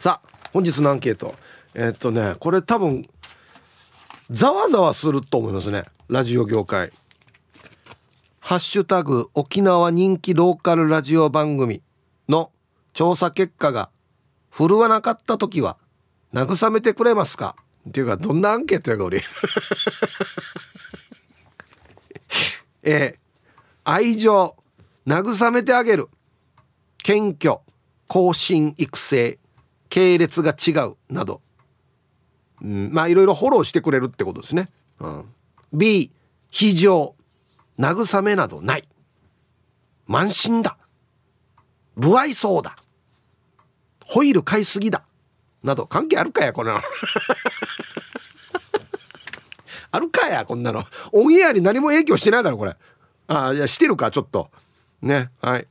さあ本日のアンケート。えー、っとねこれ多分ざわざわすると思いますね。ラジオ業界。ハッシュタグ沖縄人気ローカルラジオ番組の調査結果が振るわなかった時は慰めてくれますか？っていうかどんなアンケートやが俺？えー、愛情慰めてあげる。謙虚更新育成。系列が違うなど、うん、まあいろいろフォローしてくれるってことですね、うん、B 非常慰めなどない。慢心だ。不愛想だ。ホイール買いすぎだ。など。関係あるかやこんなの。あるかやこんなの。オンエアに何も影響してないだろこれ。ああいやしてるかちょっと。ね。はい。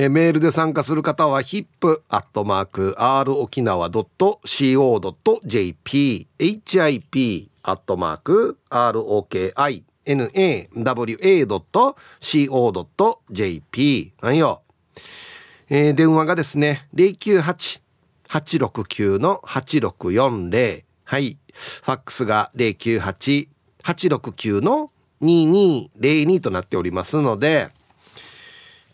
えメールで参加する方は hip.r 沖縄 .co.jp hip アットマーク ROKINAWA.co.jp なんよ、えー、電話がですね098-869-8640。はい。ファックスが098-869-2202となっておりますので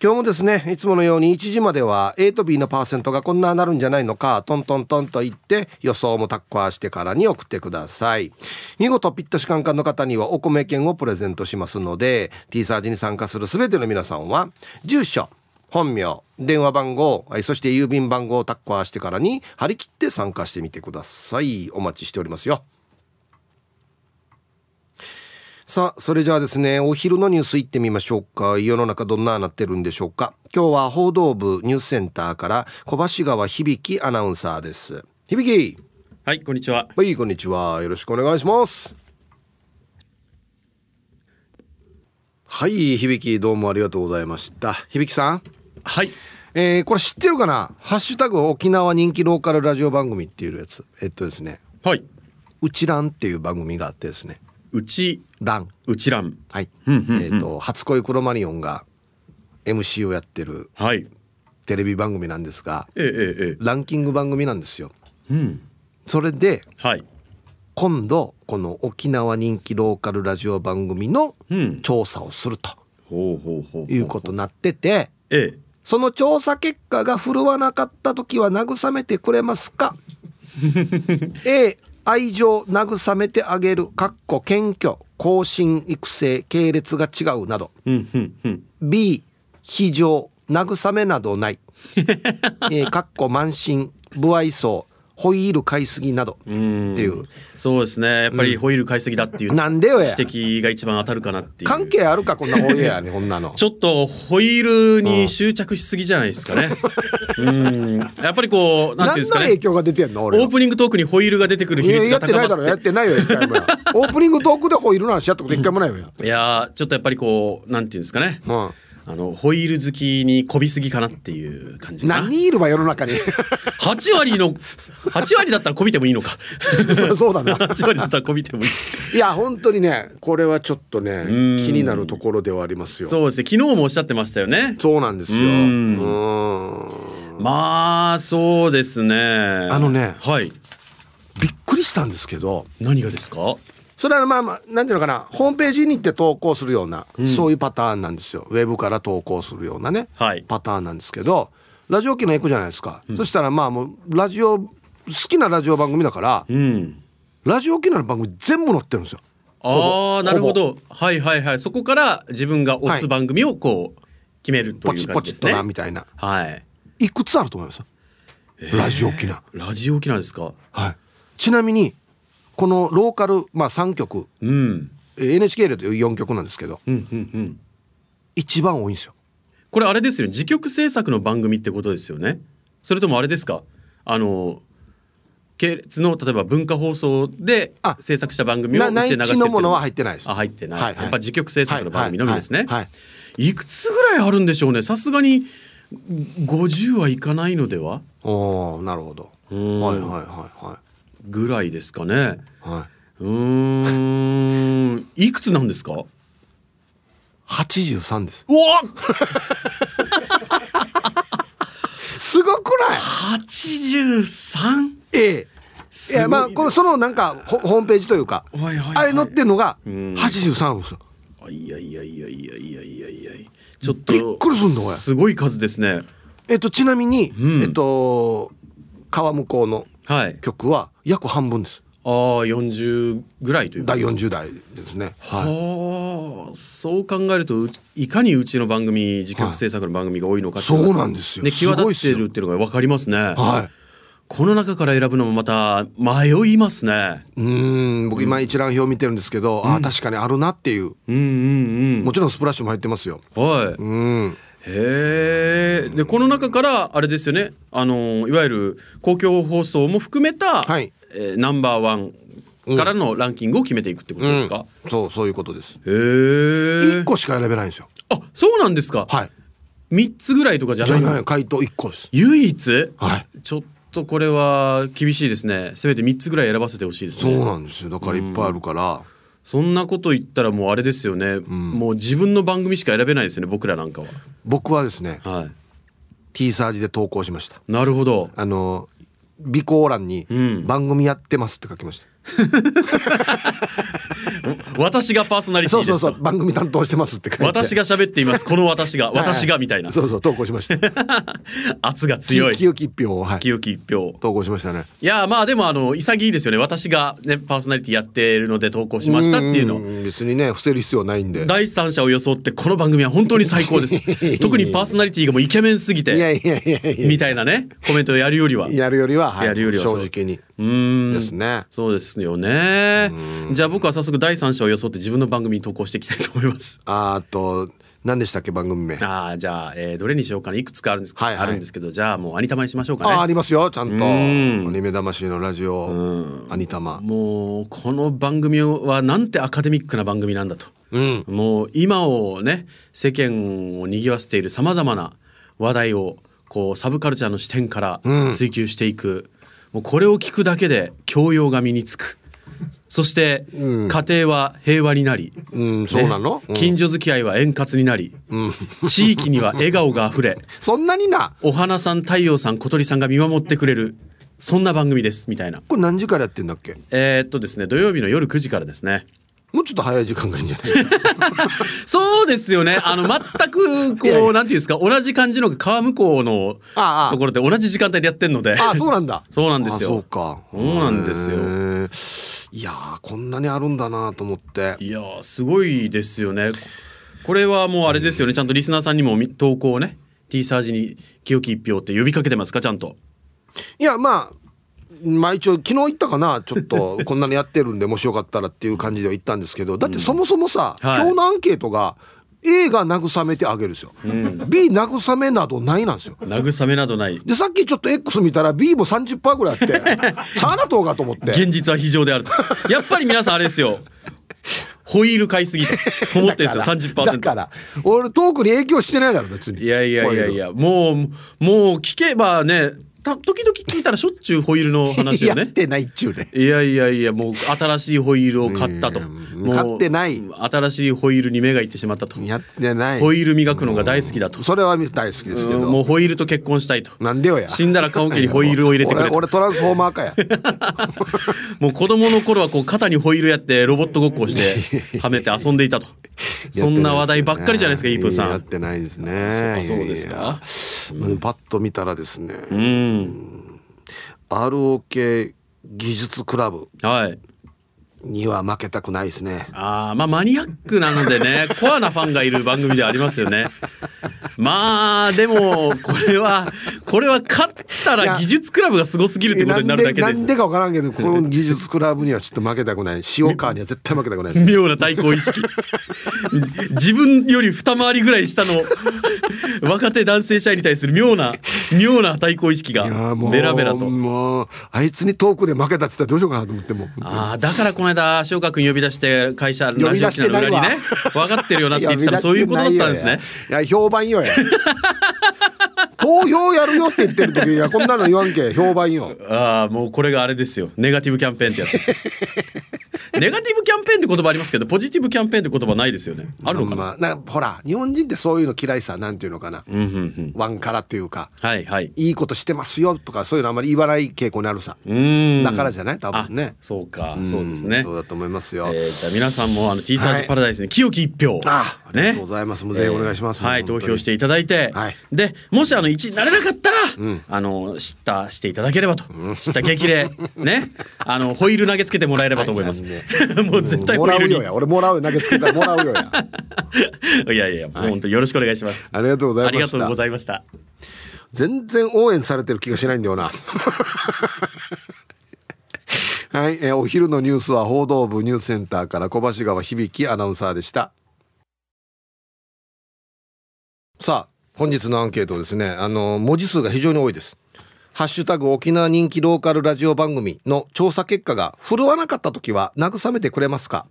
今日もですねいつものように1時までは A と B のパーセントがこんななるんじゃないのかトントントンと言って予想もタッコアしてからに送ってください。見事ピットシカンカンの方にはお米券をプレゼントしますので T サージに参加する全ての皆さんは住所本名電話番号そして郵便番号をタッコアしてからに張り切って参加してみてください。お待ちしておりますよ。さあそれじゃあですねお昼のニュースいってみましょうか。世の中どんななってるんでしょうか。今日は報道部ニュースセンターから小橋川響アナウンサーです。響！はいこんにちは。はいこんにちは。よろしくお願いします。はい響！どうもありがとうございました。響さん。はい。えー、これ知ってるかな？ハッシュタグ沖縄人気ローカルラジオ番組っていうやつ。えっとですね。はい。うちらんっていう番組があってですねうちランうちらん。はい、えっ、ー、と初恋クロマニオンが MC をやってる。テレビ番組なんですが、ええええ、ランキング番組なんですよ、うん、それで、はい、今度この沖縄人気ローカルラジオ番組の調査をすると、いうことになってて、ええ、その調査結果が振るわなかった時は慰めてくれますか？A 愛情慰めてあげるかっこ謙虚更新育成系列が違うなど、うんうんうん、B 非常慰めなどない、えー、かっこ慢心不愛想ホイール買いすぎなど。っていう。そうですね。やっぱりホイール買いすぎだっていう、うん、なんでよ指摘が一番当たるかなっていう。関係あるかこんなホイールやねこんなの。ちょっとホイールに執着しすぎじゃないですかね。うん。やっぱりこうなんていうんですかね。影響が出てんの俺オープニングトークにホイールが出てくる比率が高まってやってないだろ。やってないよ一回もオープニングトークでホイールの話やったこと一回もないよ、いやちょっとやっぱりこうなんていうんですかね、うんあのホイール好きにこびすぎかなっていう感じ何人いるわ世の中に。8割の8割だったらこびてもいいのか。そうだな。8割だったらこびてもいい。いや本当にねこれはちょっとね気になるところではありますよ。そうですね。昨日もおっしゃってましたよね。そうなんですよ。まあそうですね。あのねはい。びっくりしたんですけど何がですか？それはまあまあなんていうのかなホームページに行って投稿するような、うん、そういうパターンなんですよ。ウェブから投稿するようなね、はい、パターンなんですけどラジオ機のエコじゃないですか、うん、そしたらまあもうラジオ好きなラジオ番組だから、うん、ラジオ機の番組全部載ってるんですよ。ああなるほど。はいはいはい。そこから自分が推す番組をこう決めるという感じですね、ポチポチとなみたいな。はい。いくつあると思います？ラジオ機なラジオ機なんですか？はい。ちなみにこのローカル、まあ、3曲、うん、NHK で4曲なんですけど、うんうんうん、一番多いんですよ。これあれですよ自曲制作の番組ってことですよね。それともあれですか？あの系列の例えば文化放送で制作した番組をうちで流してのものは入ってないです。あ入ってない、はいはい、やっぱ自曲制作の番組のみですね、はい、はいはい、い。くつぐらいあるんでしょうね。さすがに50はいかないのでは？おなるほど。はいはいはいはいぐらいですかね。はい。うん。いくつなんですか？八十三です。うわ。すすごくない？83ええいやまあこのそのなんかホホームページというか、はいはいはいあれ載ってるのがん83なんですよいやいやいやいやいやいやいやちょっとびっくりすんのこれすごい数ですねえっとちなみに、うんえっと川向こうのはい曲は約半分です。ああ40ぐらいという第40代ですね。はあ。そう考えるといかにうちの番組自曲制作の番組が多いのかっていそうなんですよ。ね、際立ってるっていうのが分かりますね、はい。この中から選ぶのもまた迷いますね。うーん。僕今一覧表見てるんですけど、ああ確かにあるなっていう。うんうんもちろんスプラッシュも入ってますよ。うんはい。うんへえでこの中からあれですよね。あのいわゆる公共放送も含めた、はい。えーナンバーワンからのランキングを決めていくってことですか、うん。そうそういうことです。へえ一個しか選べないんですよ。あそうなんですか、はい。三つぐらいとかじゃないんですか？回答一個です。唯一？はい。ちょっとこれは厳しいですね。せめて三つぐらい選ばせてほしいですね。そうなんですよ。だからいっぱいあるからそんなこと言ったらもうあれですよね、もう自分の番組しか選べないですよね僕らなんかは。僕はですねは T サージで投稿しました。いなるほど。あの備考欄にん。番組やってますって書きました、私がパーソナリティですと。そうそうそう。番組担当してますって書いて。私が喋っています。この私が。私がみたいな。そうそう投稿しました。圧が強い。清き一票をはい。清き一票投稿しましたね。いやまあでもあの潔いですよね。私がねパーソナリティやっているので投稿しましたっていうの。ん別にね伏せる必要ないんで。第三者を装ってこの番組は本当に最高です。特にパーソナリティがもうイケメンすぎいやていやいやいや。みたいなねコメントをやるよりは。やるよりは、はい、やるよりは正直にうーん。ですね。そうですよね。じゃあ僕は早速第三者を装って自分の番組に投稿していきたいと思います。ああと何でしたっけ番組名？あじゃあ、えーどれにしようかな。いくつかあるんです,、はいはい。あるんですけどじゃあもうアニタマにしましょうかね。あありますよ。ちゃんと。うん。アニメ魂のラジオアニタマ。もうこの番組はなんてアカデミックな番組なんだと。うん。もう今をね世間を賑わせているさまざまな話題をこうサブカルチャーの視点からうん。追求していく、もうこれを聞くだけで教養が身につく。そして、うん。家庭は平和になり、うんそうなの、ねうん。近所付き合いは円滑になり、うん。地域には笑顔があふれ そんなにな。お花さん太陽さん小鳥さんが見守ってくれるそんな番組ですみたいな。これ何時からやってんだっけ？えーっとですね土曜日の夜9時からですねもうちょっと早い時間がいいんじゃない？そうですよね。あの全くこういなんていうんですか？同じ感じの川向こうのところで同じ時間帯でやってんので。ああそうなんだ。そうなんですよ。あそうか。そうなんですよ。いやーこんなにあるんだなと思って。いやーすごいですよね。これはもうあれですよね。ちゃんとリスナーさんにもみ投稿をね T サージに清き一票って呼びかけてますか？ちゃんと。いやまあまあ一応昨日言ったかなちょっと こんなにやってるんでもしよかったらっていう感じでは言ったんですけどだってそもそもさ、はい。今日のアンケートが A が慰めてあげるんですよ、B 慰めなどないなんですよ。慰めなどない。でさっきちょっと X 見たら B も30%ぐらいあって チャーナ島がと思って。現実は非常であると。やっぱり皆さんあれですよ。ホイール買いすぎと思ってるんですよ30%だから俺ト。ークに影響してないだろ別に。いやいやいやいやもうもう聞けばねた時々聞いたらしょっちゅうホイールの話をね。やってないっちゅうね。いやいやいやもう新しいホイールを買ったと。うん。もう買ってない。新しいホイールに目がいってしまったと。やってない。ホイール磨くのが大好きだと。それは大好きですけど、うんもうホイールと結婚したいと。なんでよや。死んだら棺桶にホイールを入れてくれ俺トランスフォーマーかや。もう子供の頃はこう肩にホイールやってロボットごっこをして はめて遊んでいたと。そんな話題ばっかりじゃないですかイープーさん。やってないですね。あそうですかまあパッと見たらですね、うん。ROK 技術クラブ。はいには負けたくないですね。あーまあマニアックなのでね コアなファンがいる番組ではありますよね。まあでもこれはこれは勝ったら技術クラブがすごすぎるってことになるだけです。なんでか分からんけどこの技術クラブにはちょっと負けたくない。塩川には絶対負けたくないです。妙な対抗意識。自分より二回りぐらい下の若手男性社員に対する妙な妙な対抗意識がベラベラと。もうあいつにトークで負けたって言ったらどうしようかなと思ってもああだからこの間塩川君呼び出して会社ラジオ機能の裏にね分かってるよなって言ってたら そういうことだったんですね。いや評判よや 投票やるよって言ってる時いやこんなの言わんけ評判よ。ああもうこれがあれですよ。ネガティブキャンペーンってやつ。で すネガティブキャンペーンって言葉ありますけどポジティブキャンペーンって言葉ないですよね。あるのかな,、まあ、なほら日本人ってそういうの嫌いさなんていうのかな、うんうんうん、ワンカラっていうか、はいはい、いいことしてますよとかそういうのあんまり言わない傾向にあるさ。だからじゃない？多分ね。そうかそうですね。そうだと思いますよ、えー、じゃあ皆さんもあの T サージパラダイスに、はい、清き一票。あありがとうございます、ね、ぜひお願いします、えー、はい投票していただいて、はい、でもしあの1位になれなかったら、うん、あの知ったしていただければと、うん、知った激励。ね。あのホイール投げつけてもらえればと思います、はい、もう絶対ホイールに俺もらう投げつけたらもらうよや。いやいやもう本当よろしくお願いします、ありがとうございましありがとうございました。全然応援されてる気がしないんだよな。はい、えー、お昼のニュースは報道部ニュースセンターから小橋川響アナウンサーでした。さあ本日のアンケートですね。あの文字数が非常に多いです。ハッシュタグ沖縄人気ローカルラジオ番組の調査結果が振るわなかった時は慰めてくれますか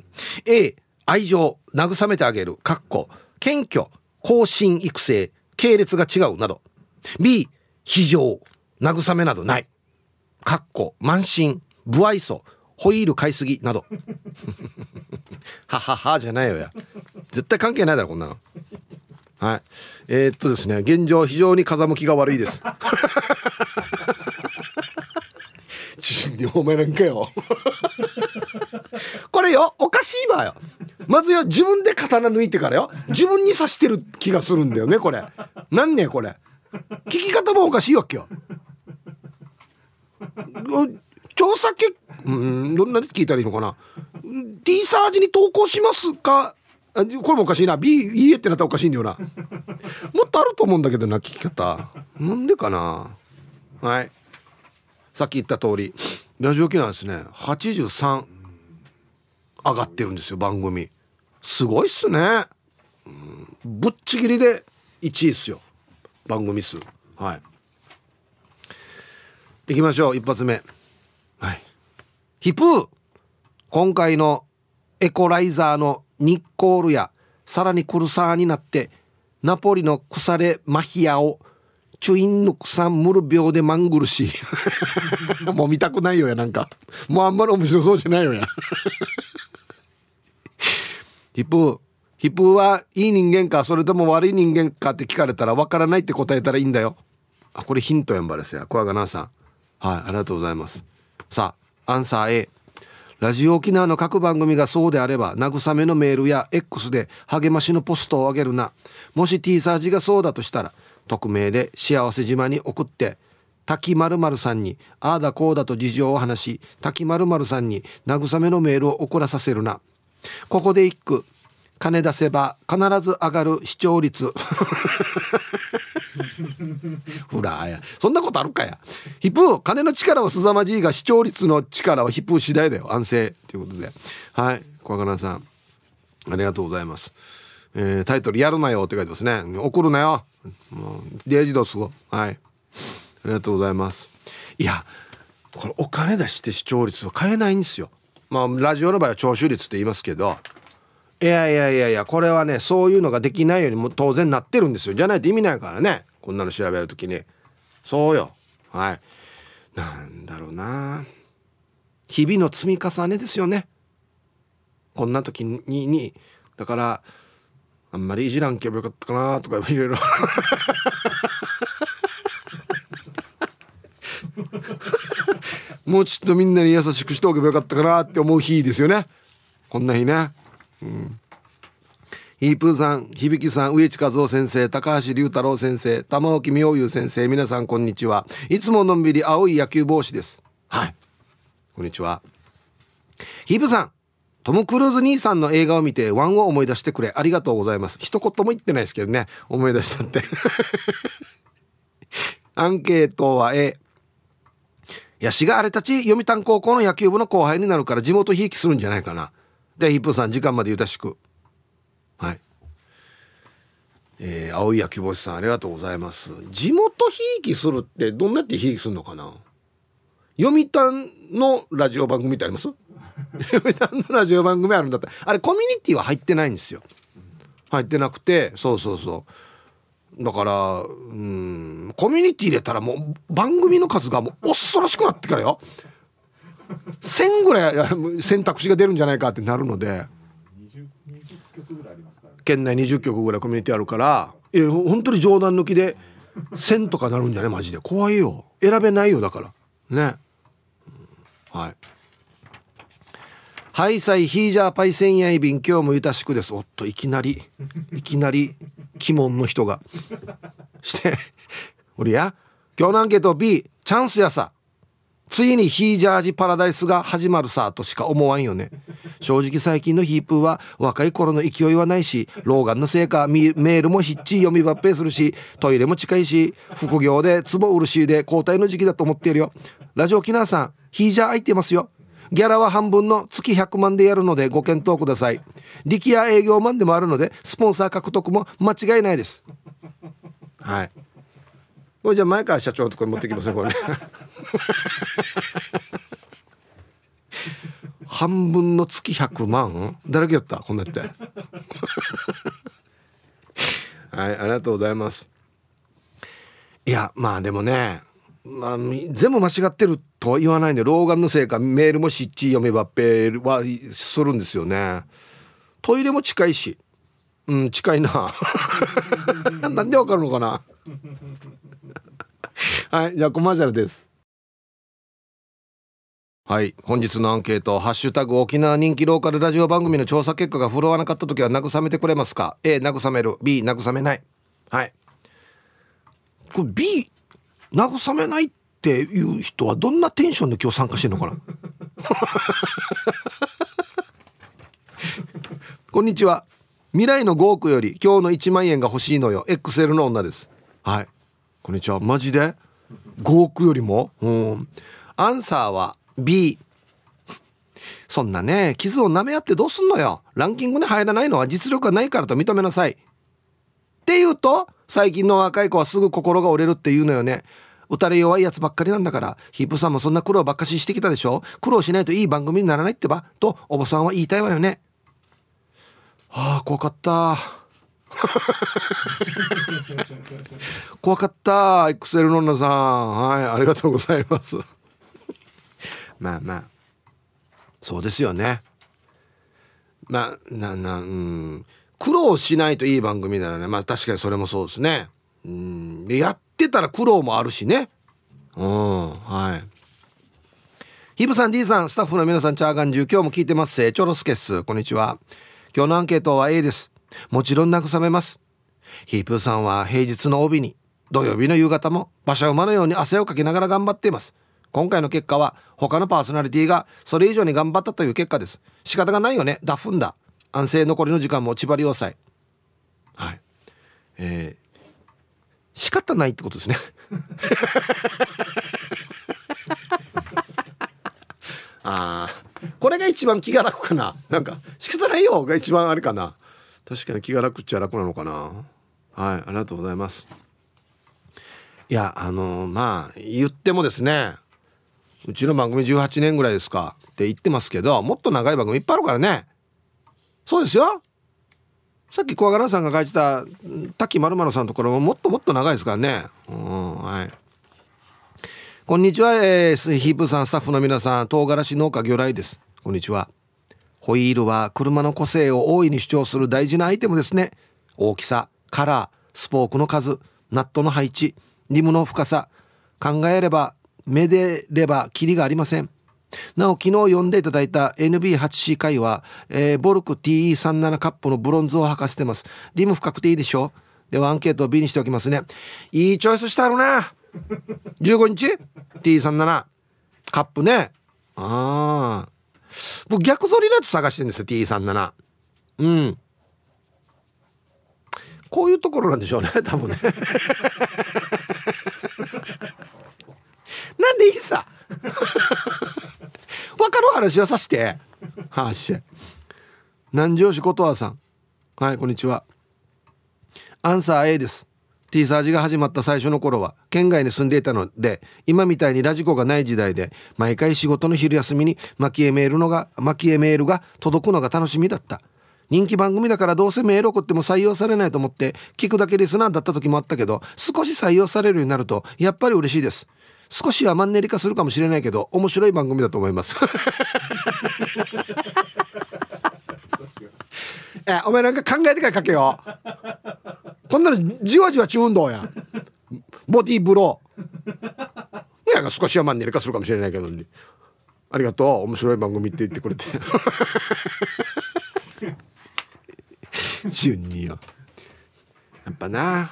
？A 愛情慰めてあげるかっこ謙虚更新育成。系列が違うなど。B 非常慰めなどない。かっこ慢心。不愛想。ホイール買いすぎなど。はははじゃないよや。絶対関係ないだろこんなの。はい。えー、っとですね現状非常に風向きが悪いです。お前なんかよ。これよおかしいわよ。まずよ自分で刀抜いてからよ自分に刺してる気がするんだよねこれ。なんねこれ。聞き方もおかしいわけよ。調査結うんどんなで聞いたらいいのかな。T サージに投稿しますかこれもおかしいな。B いいえってなったらおかしいんだよな。もっとあると思うんだけどな聞き方。なんでかな。はい。さっき言った通りラジオ機能ですね。83上がってるんですよ番組。すごいっすね、うん、ぶっちぎりで1位っすよ。番組数。はい。行きましょう。一発目。はい。ヒプー。今回のエコライザーのニッコールやさらにクルサーになってナポリの腐れマヒアをチュインヌクサンムル病でマングルし もう見たくないよやなんか。もうあんまり面白そうじゃないよや。ヒプーヒプーはいい人間かそれとも悪い人間かって聞かれたらわからないって答えたらいいんだよ。あこれヒントやんばですよ小川さん。はいありがとうございます。さあアンサー A ラジオ沖縄の各番組がそうであれば慰めのメールや X で励ましのポストをあげるな。もし T サージがそうだとしたら匿名で幸せ島に送って滝まるさんにああだこうだと事情を話し滝まるさんに慰めのメールを送らさせるな。ここで一句。金出せば必ず上がる視聴率。ほらや。そんなことあるかや。ヒプー金の力をすざまじいが視聴率の力はヒプー次第だよ。安静ということで。はい。小若菜さん。ありがとうございます、えー、タイトル「やるなよ」って書いてますね。怒るなよ。もうデイジドスゴはい。ありがとうございます。いやこれお金出して視聴率を変えないんですよ。まあラジオの場合は聴取率って言いますけど。いやいやいやいやこれはねそういうのができないようにも当然なってるんですよ。じゃないと意味ないからね。こんなの調べる時に。そうよ。はい。なんだろうな。日々の積み重ねですよね。こんな時ににだからあんまりいじらんけばよかったかなとかいろいろ。もうちょっとみんなに優しくしておけばよかったかなって思う日ですよね。こんな日ねうん、ヒープーさん響さん植地和夫先生高橋龍太郎先生玉置妙優先生皆さんこんにちは。いつものんびり青い野球帽子です。はい。こんにちは。ヒープさんトム・クルーズ兄さんの映画を見てワンを思い出してくれ。ありがとうございます。一言も言ってないですけどね。思い出したって。アンケートは A ヤシがあれたち読谷高校の野球部の後輩になるから地元ひいきするんじゃないかなでヒップさん時間までゆたしくはい。えー、青い焼き星さんありがとうございます。地元ひいきするってどんなってひいきするのかな？読谷のラジオ番組ってあります？読谷のラジオ番組あるんだった。らあれコミュニティは入ってないんですよ。入ってなくてそうそうそう。だからうんコミュニティ入れたらもう番組の数がもう恐ろしくなってからよ。1000ぐらい選択肢が出るんじゃないかってなるので。県内20局ぐらいコミュニティあるからいや本当に冗談抜きで1000とかなるんじゃないマジで。怖いよ。選べないよだから。ね、はい。ハイサイヒージャーパイセンヤイビン今日もゆたしくです。おっといきなりいきなり鬼門の人が。して俺や今日のアンケート B チャンスやさついにヒージャージパラダイスが始まるさとしか思わんよね。正直最近のヒープーは若い頃の勢いはないし老眼のせいかメールもひっちり読み抜兵するしトイレも近いし副業で壺売るしで交代の時期だと思っているよ。ラジオキナーさんヒージャー空いてますよ。ギャラは半分の月100万でやるのでご検討ください。力也営業マンでもあるのでスポンサー獲得も間違いないです。はい。これじゃあ前川社長のところに持ってきますねこれね。半分の月100万？誰けやった？こんなって。はいありがとうございます。いやまあでもねまあ、全部間違ってるとは言わないんで老眼のせいかメールもしっちり読めばっぺはするんですよね。トイレも近いし。うん近いな。なんでわかるのかな？はい。じゃあコマーシャルです。はい。本日のアンケート「ハッシュタグ沖縄人気ローカルラジオ番組の調査結果が振るわなかった時は慰めてくれますか？A 慰める。B 慰めない。はい。これ B 慰めないっていう人はどんなテンションで今日参加してんのかな？こんにちは。未来の5億より今日の1万円が欲しいのよ。XL の女です。はいこんにちは。マジで？5億よりも？うん。アンサーは B そんなね傷を舐め合ってどうすんのよ。ランキングに入らないのは実力がないからと認めなさい。って言うと最近の若い子はすぐ心が折れるって言うのよね。打たれ弱いやつばっかりなんだから。ヒープさんもそんな苦労ばっかししてきたでしょ。苦労しないといい番組にならないってば。とおばさんは言いたいわよね。はあ怖かった。怖かった XL の女さん。はいありがとうございます。まあまあそうですよね。まあななうん。苦労しないといい番組ならねまあ確かにそれもそうですね。うん。でやってたら苦労もあるしね。うんはい。ヒブさん D さんスタッフの皆さんチャーガンジュ今日も聞いてます。せチョロスケッスこんにちは。今日のアンケートは A です。もちろん慰めます。ヒープーさんは平日の帯に土曜日の夕方も馬車馬のように汗をかきながら頑張っています。今回の結果は他のパーソナリティがそれ以上に頑張ったという結果です。仕方がないよね。ダフんだ。安静残りの時間も縛り要塞はい。えー、仕方ないってことですね。ああこれが一番気が楽かな。なんか仕方ないよが一番あれかな。確かに気が楽っちゃ楽なのかな。はいありがとうございます。いやあのー、まあ言ってもですねうちの番組18年ぐらいですかって言ってますけどもっと長い番組いっぱいあるからね。そうですよ。さっき小柄さんが書いてた滝まるまるさんのところももっともっと長いですからね。うんはい。こんにちは、えー、ヒープさんスタッフの皆さん唐辛子農家魚雷です。こんにちは。ホイールは車の個性を大いに主張する大事なアイテムですね。大きさカラースポークの数ナットの配置リムの深さ。考えればめでればキリがありません。なお昨日読んでいただいた NB8C 回は、えー、ボルク TE37 カップのブロンズを履かせてます。リム深くていいでしょではアンケートを B にしておきますね。いいチョイスしてあるな。15日？T37 カップね。ああ僕逆反りのやつ探してるんですよ T37 うん。こういうところなんでしょうね 多分ね。なんでいいさ？分かる話はさして。はし南城市琴葉さん。はいこんにちは。アンサー A です。T サージが始まった最初の頃は県外に住んでいたので今みたいにラジコがない時代で毎回仕事の昼休みに蒔絵メールのが蒔絵メールが届くのが楽しみだった。人気番組だからどうせメール送っても採用されないと思って聞くだけリスナーだった時もあったけど少し採用されるようになるとやっぱり嬉しいです。少しはマンネリ化するかもしれないけど面白い番組だと思います。えお前なんか考えてから書けよこんなのじわじわ中運動や。ボディーブロー。いや少しはマンネリ化するかもしれないけど、ね、ありがとう。面白い番組って言ってくれて。順によやっぱな。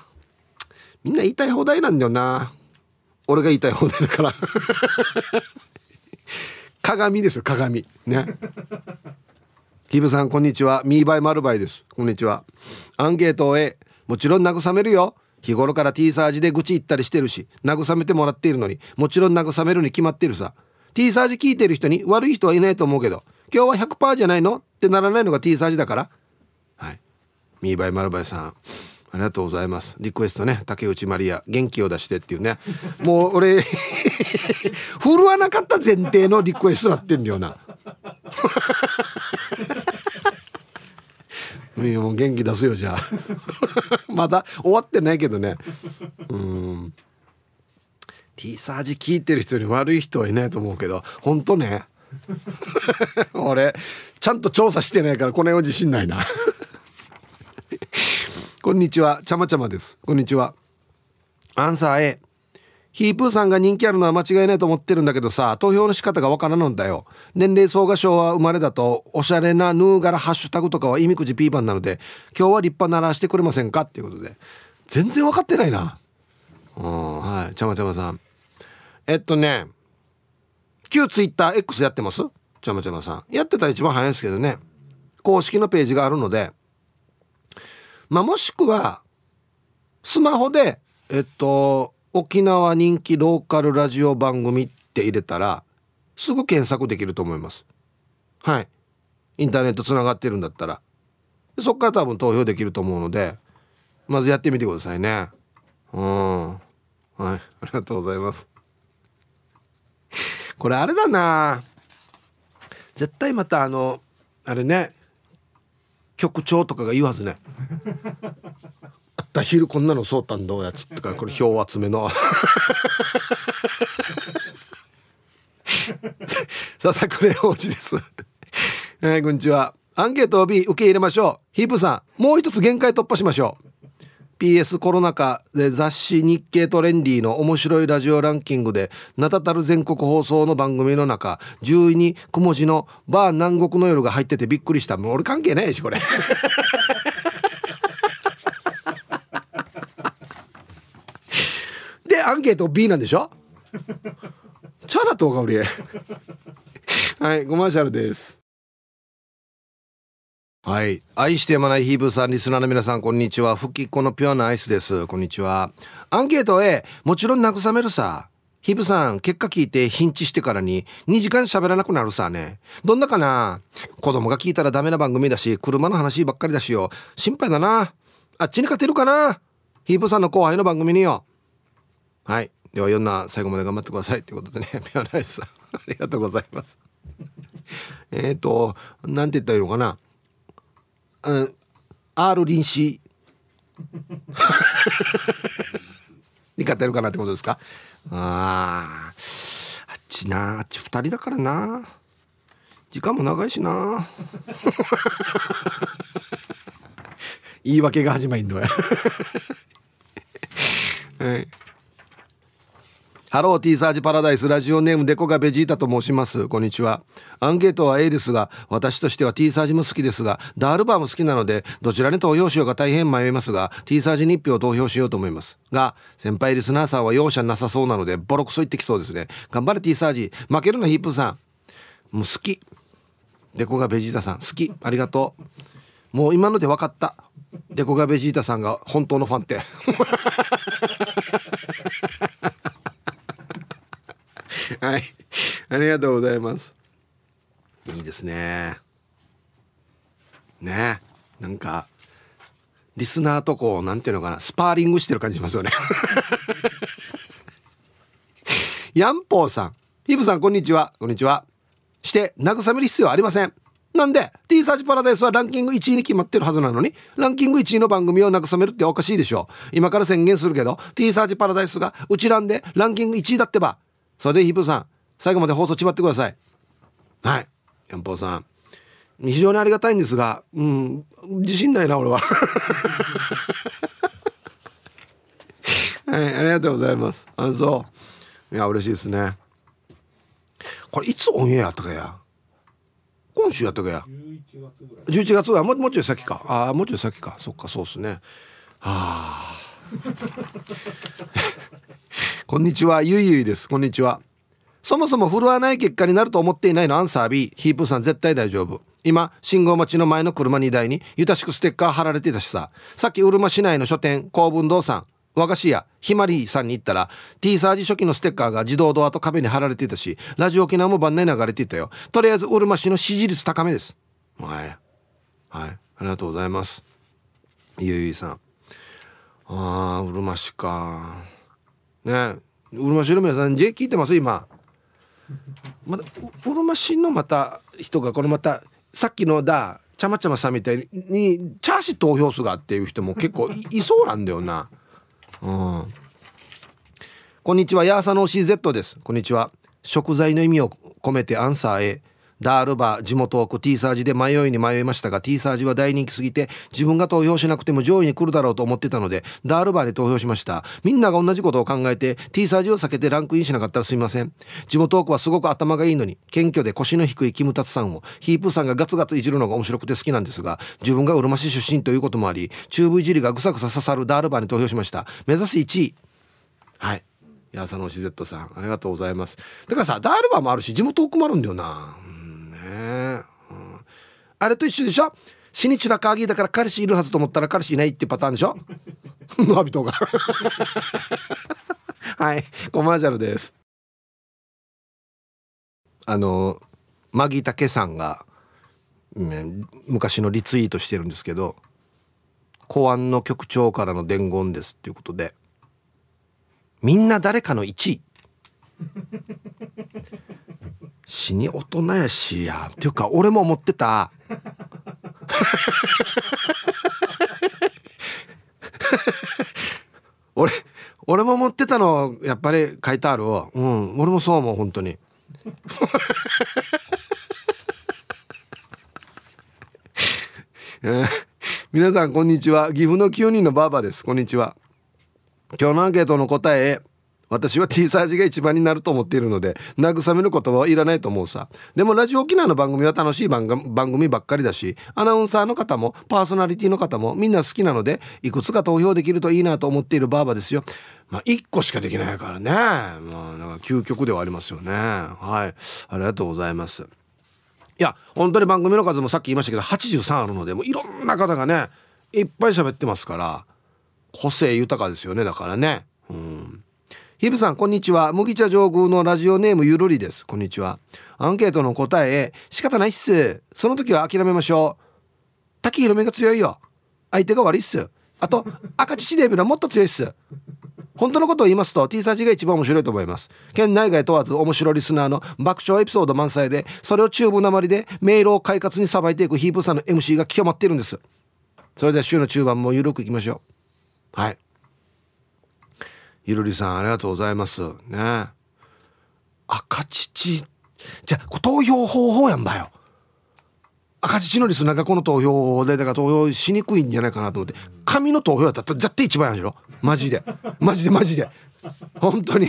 みんな言いたい放題なんだよな。俺が言いたい放題だから。鏡ですよ鏡。ね。ヒブさんこんにちは。ミーバイマルバイです。こんにちは。アンケートへ。もちろん慰めるよ。日頃から T サージで愚痴言ったりしてるし慰めてもらっているのにもちろん慰めるに決まってるさ。T サージ聞いてる人に悪い人はいないと思うけど今日は100%じゃないの？ってならないのが T サージだから。はい。ミーバイマルバイさんありがとうございます。リクエストね竹内まりや元気を出してっていうね。もう俺 振るわなかった前提のリクエストなってんだよな。もう元気出すよじゃあ。まだ終わってないけどね。うん。T サージ聞いてる人に悪い人はいないと思うけど本当ね。俺ちゃんと調査してないからこの辺は自信ないな。こんにちは。ちゃまちゃまです。こんにちは。アンサー A ヒープーさんが人気あるのは間違いないと思ってるんだけどさ投票の仕方がわからんんだよ。年齢層が昭和生まれだとおしゃれなヌーガラハッシュタグとかは意味くじピーパンなので今日は立派ならしてくれませんか？っていうことで。全然分かってないな。うんはい。ちゃまちゃまさん。えっとね。旧ツイッター X やってます？ちゃまちゃまさん。やってたら一番早いですけどね。公式のページがあるので。まあもしくはスマホでえっと沖縄人気ローカルラジオ番組って入れたらすぐ検索できると思います。はい。インターネットつながってるんだったら。そっから多分投票できると思うのでまずやってみてくださいね。うん。はい。ありがとうございます。これあれだな。絶対またあのあれね。局長とかが言わずね。った昼こんなのそうたんどうやつってから これ票集めの。さあさくれ王子です。はい、こんにちは。アンケートを B 受け入れましょう。ヒープさんもう一つ限界突破しましょう。PS コロナ禍で雑誌日経トレンディの面白いラジオランキングで名だたる全国放送の番組の中10位に小文字のバー南国の夜が入っててびっくりした。もう俺関係ないしこれアンケート B なんでしょ？チャラとが俺はいコマーシャルですはい。愛してやまないヒーブーさん、リスナーの皆さん、こんにちは。復帰っ子のピュアなアイスです。こんにちは。アンケート A、もちろん慰めるさ。ヒブさん、結果聞いてヒンチしてからに2時間喋らなくなるさね。どんなかな？子供が聞いたらダメな番組だし、車の話ばっかりだしよ。心配だな。あっちに勝てるかな？ヒープさんの後輩の番組によ。はい。では、いろんな最後まで頑張ってください。ということでね、ピュアなアイスさん、ありがとうございます。えっと、なんて言ったらいいのかな。うん、R 臨死に勝てるかなってことですか？ああっちなあっち2人だからな時間も長いしな 言い訳が始まりんのや はいハロー T サージパラダイスラジオネームデコがベジータと申します。こんにちは。アンケートは A ですが私としては T サージも好きですがダールバーも好きなのでどちらに投票しようか大変迷いますが T サージに1票投票しようと思います。が先輩リスナーさんは容赦なさそうなのでボロクソ言ってきそうですね。頑張れ T サージ。負けるなヒープさん。もう好き。デコがベジータさん。好き。ありがとう。もう今ので分かった。デコがベジータさんが本当のファンって。はい。ありがとうございます。いいですね。ね。なんか、リスナーとこう、なんていうのかな、スパーリングしてる感じしますよね。ヤンポーさん。ヒブさん、こんにちは。こんにちは。して、慰める必要はありません。なんで T サーチパラダイスはランキング1位に決まってるはずなのにランキング1位の番組を慰めるっておかしいでしょう今から宣言するけど T サーチパラダイスがうちらんでランキング1位だってばそれでヒープさん最後まで放送ちまってください。はい。ヤンポーさん。非常にありがたいんですがうん自信ないな俺は。はいありがとうございます。あそう。いや嬉しいですね。これいつオンエアやったかや？今週やったかや？11月ぐらい。ももうちょい先か。ああもうちょい先か。そっかそうっすね。はあ こんにちは。ゆいゆいです。こんにちは。そもそも振るわない結果になると思っていないの？アンサー B ヒープさん絶対大丈夫。今信号待ちの前の車2台にゆたしくステッカー貼られてたしさ。さっきうるま市内の書店公文堂さん。和菓子屋ひまりさんに行ったら T サージ初期のステッカーが自動ドアと壁に貼られていたしラジオ沖縄も番内流れていたよ。とりあえずうるま市の支持率高めです。はい。はい。ありがとうございます。ゆいゆいさん。あーうるま市か。ね。うるま市の皆さん J 聞いてます？今。まだうるま市のまた人がこのまたさっきのだちゃまちゃまさんみたいにチャーシ投票数がっていう人も結構 いそうなんだよな。うん。こんにちは。ヤーサノー CZ です。こんにちは。食材の意味を込めてアンサー A ダールバー地元奥 T サージで迷いに迷いましたが T サージは大人気すぎて自分が投票しなくても上位に来るだろうと思ってたのでダールバーに投票しました。みんなが同じことを考えて T サージを避けてランクインしなかったらすみません。地元奥はすごく頭がいいのに謙虚で腰の低いキムタツさんをヒープさんがガツガツいじるのが面白くて好きなんですが自分がうるま市出身ということもありチューブいじりがぐさぐさ刺さるダールバーに投票しました。目指す1位。はい。やさのし Z さんありがとうございます。だからさダールバーもあるし地元奥もあるんだよな。ね、うん、あれと一緒でしょ？死に散らかぎだから彼氏いるはずと思ったら彼氏いないってパターンでしょ？ノアビトが。はい。コマーシャルです。あのマギタケさんが、ね、昔のリツイートしてるんですけど公安の局長からの伝言ですっていうことでみんな誰かの1位。死に大人やしやっていうか俺も思ってた。俺俺も思ってたのやっぱり書いてあるわ。うん。俺もそう思う本当に。皆さんこんにちは。岐阜の9人のバーバです。こんにちは。今日のアンケートの答え私は T サージが一番になると思っているので慰めの言葉はいらないと思うさ。でもラジオ沖縄の番組は楽しい番組ばっかりだしアナウンサーの方もパーソナリティの方もみんな好きなのでいくつか投票できるといいなと思っているバーバですよ。まあ1個しかできないからね。まあなんか究極ではありますよね。はい。ありがとうございます。いや本当に番組の数もさっき言いましたけど83あるのでもういろんな方がねいっぱい喋ってますから個性豊かですよねだからね。ヒブさんこんにちは。麦茶上宮のラジオネームゆるりです。こんにちは。アンケートの答え仕方ないっす。その時は諦めましょう。滝広めが強いよ。相手が悪いっす。あと赤乳デビルはもっと強いっす。本当のことを言いますと T サージが一番面白いと思います。県内外問わず面白リスナーの爆笑エピソード満載でそれをチューブなまりでメールを快活にさばいていくヒープさんの MC が極まっているんです。それでは週の中盤も緩くいきましょう。はい。ゆるりさんありがとうございます。ね。赤乳。じゃ投票方法やんばよ。赤乳のリスナーがこの投票法でだから投票しにくいんじゃないかなと思って。紙の投票やったら絶対一番やんしろマジで。マジでマジで。本当に。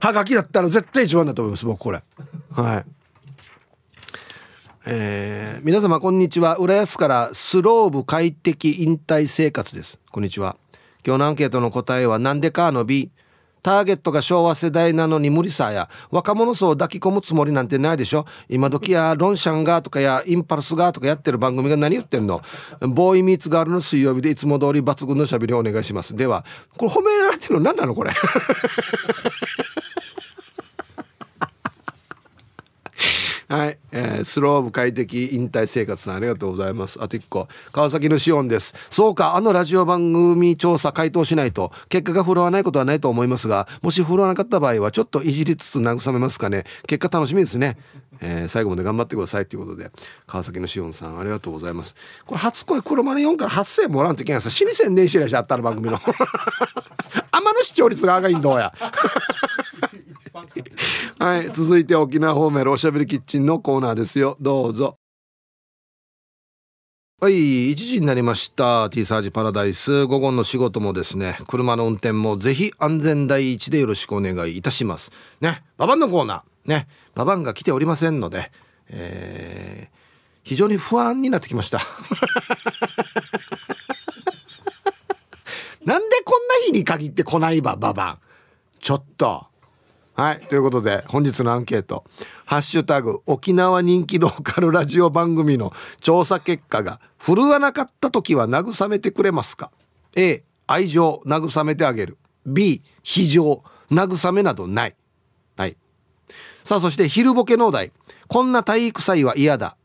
はがきだったら絶対一番だと思います僕これ。はい。えー、皆様こんにちは。浦安からスローブ快適引退生活です。こんにちは。今日のアンケートの答えはなんでかの B ターゲットが昭和世代なのに無理さや若者層を抱き込むつもりなんてないでしょ。今時やロンシャンがとかやインパルスがとかやってる番組が何言ってんの。ボーイミーツガールの水曜日でいつも通り抜群のしゃべりをお願いします。ではこれ褒められてるの何なのこれ？はい、えー、スローブ快適引退生活さんありがとうございます。あと1個。川崎のシオンです。そうかあのラジオ番組調査回答しないと結果が振るわないことはないと思いますがもし振るわなかった場合はちょっといじりつつ慰めますかね。結果楽しみですね、えー、最後まで頑張ってくださいということで川崎のシオンさんありがとうございます。これ初恋黒丸4から8000円もらうといけないさ死に宣伝してらっしゃったら番組の。天の視聴率が上がりんどうや。はい続いて沖縄方面おしゃべりキッチンのコーナーですよ。どうぞ。はい1時になりました。T サージパラダイス。午後の仕事もですね車の運転もぜひ安全第一でよろしくお願いいたします。ねババンのコーナー。ねババンが来ておりませんので、えー、非常に不安になってきました。なんでこんな日に限って来ないばババン。ちょっとはいということで本日のアンケート「ハッシュタグ沖縄人気ローカルラジオ番組」の調査結果が「振るわなかった時は慰めてくれますか?」A 愛情慰めてあげる。B 非常慰めなどない。はい。さあそして昼ボケのお題。こんな体育祭は嫌だ。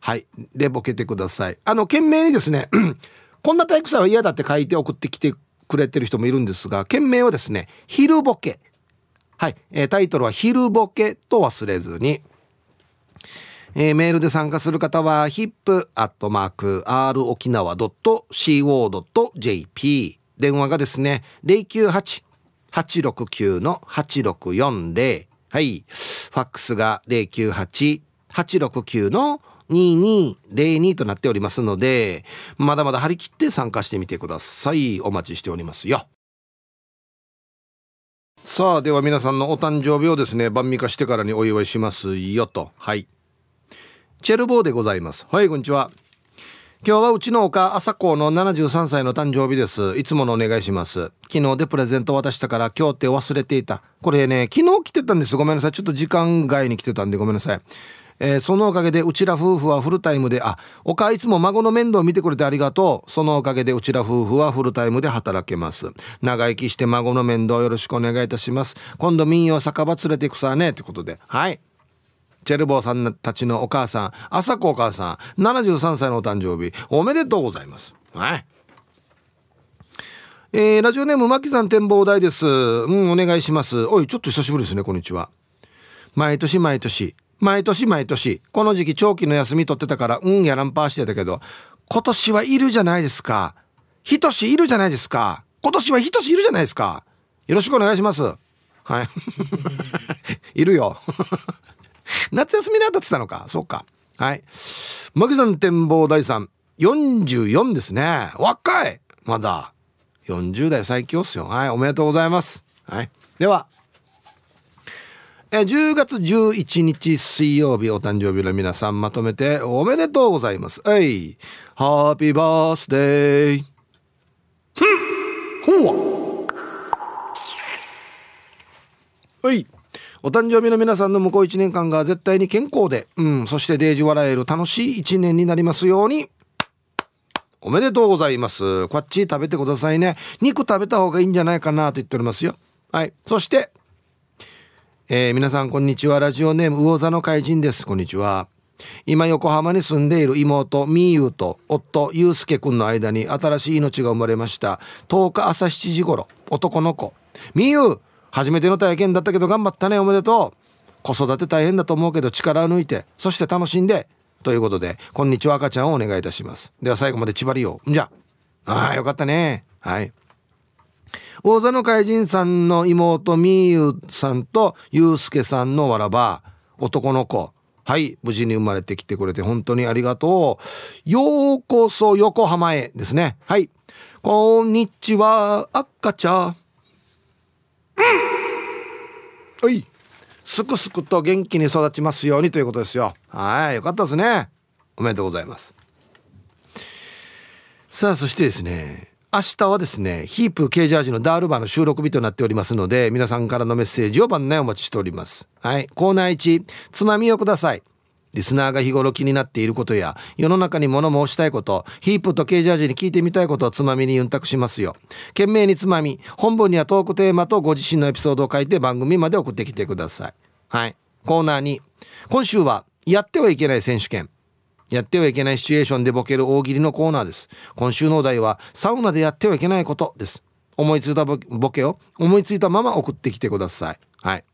はいでボケてください。あの懸命にですね こんな体育祭は嫌だって書いて送ってきてくれてる人もいるんですが件名はですね昼ボケ。はい、えー、タイトルは「昼ボケ」と忘れずに、えー、メールで参加する方は hip.r 沖縄 .co.jp 電話がですね098-869-8640はい。ファックスが098-869-2202となっておりますのでまだまだ張り切って参加してみてください。お待ちしておりますよ。さあでは皆さんのお誕生日をですね晩味化してからにお祝いしますよと。はい。チェルボーでございます。はいこんにちは。今日はうちのお母朝子の73歳の誕生日です。いつものお願いします。昨日でプレゼント渡したから今日って忘れていた。これね昨日来てたんです。ごめんなさい。ちょっと時間外に来てたんでごめんなさい。えー、そのおかげでうちら夫婦はフルタイムであおかいつも孫の面倒を見てくれてありがとう。そのおかげでうちら夫婦はフルタイムで働けます。長生きして孫の面倒よろしくお願いいたします。今度民謡酒場連れていくさね。ってことで。はい。チェルボーさんたちのお母さん。朝子お母さん。73歳のお誕生日。おめでとうございます。はい。えー、ラジオネーム、マキさん展望台です。うん、お願いします。おい、ちょっと久しぶりですね、こんにちは。毎年毎年、毎年毎年、この時期長期の休み取ってたから、うんやらんぱーしてたけど、今年はいるじゃないですか。ひとしいるじゃないですか。今年はひとしいるじゃないですか。よろしくお願いします。はい。いるよ。夏休みだったってたのか。そうか。はい。マギさん展望第3。44ですね。若いまだ。40代最強っすよ。はい。おめでとうございます。はい。では。え10月11日水曜日お誕生日の皆さんまとめておめでとうございます。はい。ハッピーバースデー。ほわ。はい。お誕生日の皆さんの向こう1年間が絶対に健康で、うん、そしてデージ笑える楽しい1年になりますように。おめでとうございます。こっち食べてくださいね。肉食べた方がいいんじゃないかなと言っておりますよ。はい。そして、えー、皆さんこんにちは。ラジオネーム魚座の怪人です。こんにちは。今横浜に住んでいる妹みゆと夫ゆうすけくんの間に新しい命が生まれました。10日朝7時頃男の子。みゆ初めての体験だったけど頑張ったね。おめでとう。子育て大変だと思うけど力を抜いてそして楽しんでということでこんにちは赤ちゃんをお願いいたします。では最後まで縛りようじゃあ。あよかったね。はい。大座の怪人さんの妹みゆさんとゆうすけさんのわらば男の子。はい無事に生まれてきてくれて本当にありがとう。ようこそ横浜へですね。はい。こんにちは赤ちゃん。はい。すくすくと元気に育ちますようにということですよ。はいよかったですね。おめでとうございます。さあそしてですね明日はですね、ヒープ K ジャージのダールバーの収録日となっておりますので、皆さんからのメッセージを番内お待ちしております。はい。コーナー1、つまみをください。リスナーが日頃気になっていることや、世の中に物申したいこと、ヒープと K ジャージに聞いてみたいことをつまみにユンタクしますよ。懸命につまみ、本文にはトークテーマとご自身のエピソードを書いて番組まで送ってきてください。はい。コーナー2、今週は、やってはいけない選手権。やってはいけないシチュエーションでボケる大喜利のコーナーです。今週のお題は、サウナでやってはいけないことです。思いついたボケを思いついたまま送ってきてください。はい。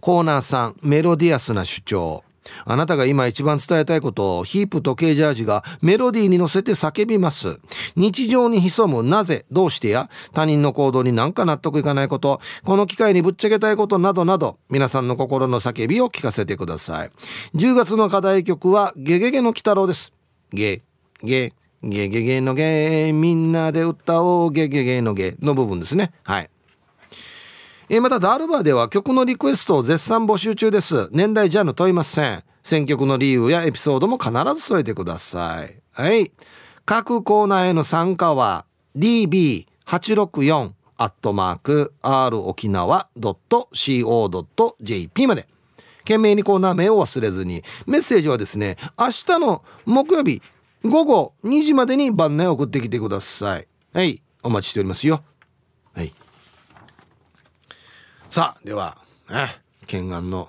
コーナーさん、メロディアスな主張。あなたが今一番伝えたいことをヒープとケージャージがメロディーに乗せて叫びます。日常に潜むなぜ、どうしてや、他人の行動になんか納得いかないこと、この機会にぶっちゃけたいことなどなど、皆さんの心の叫びを聞かせてください。10月の課題曲はゲゲゲの鬼太郎です。ゲ、ゲ、ゲゲゲのゲ、みんなで歌おうゲゲゲのゲの部分ですね。はい。えー、またダールバーでは曲のリクエストを絶賛募集中です。年代ジャンル問いません。選曲の理由やエピソードも必ず添えてください。はい。各コーナーへの参加は db864 アットマーク r 沖縄 .co.jp まで。懸命にコーナー名を忘れずに。メッセージはですね明日の木曜日午後2時までに番内送ってきてください。はい。お待ちしておりますよ。はい。さあではね懸案の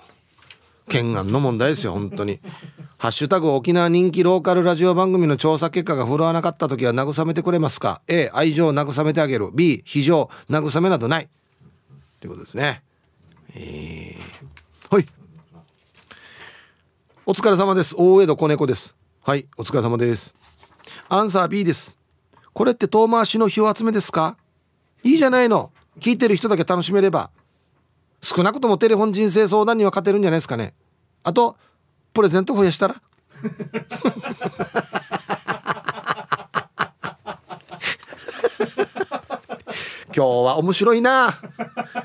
懸案の問題ですよ本当に「ハッシュタグ沖縄人気ローカルラジオ番組の調査結果が振るわなかった時は慰めてくれますか？A 愛情を慰めてあげる。B 非常慰めなどない。ということですね。えー、はい。お疲れ様です。大江戸子猫です。はいお疲れ様です。アンサー B です。これって遠回しの火を集めですか？いいじゃないの。聞いてる人だけ楽しめれば。少なくともテレフォン人生相談には勝てるんじゃないですかね。あとプレゼント増やしたら？今日は面白いな。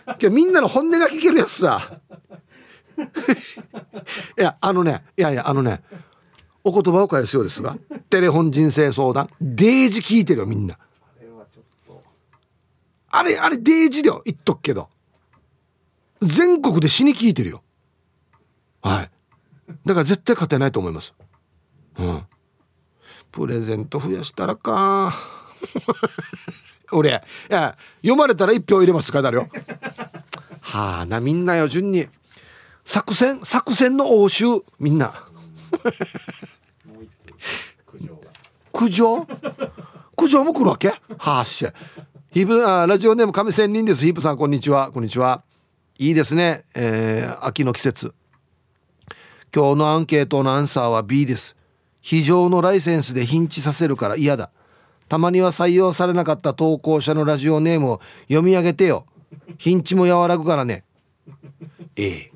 今日みんなの本音が聞けるやつさ。いやあのねいやいやあのねお言葉を返すようですがテレフォン人生相談デージ聞いてるよみんな。あれあれデージだよ言っとくけど全国で死に聞いてるよ。はい。だから絶対勝てないと思います。うん。プレゼント増やしたらか。俺いや読まれたら一票入れますかだよ。はあなみんなよ順に。作戦作戦の応酬みんな。苦情苦情？も来るわけ？はあしヒブあラジオネーム亀仙人です。ヒープさんこんにちは。こんにちはいいですね、えー、秋の季節。今日のアンケートのアンサーは B です。非常のライセンスでヒンチさせるから嫌だ。たまには採用されなかった投稿者のラジオネームを読み上げてよ。ヒンチも和らぐからね。ええ。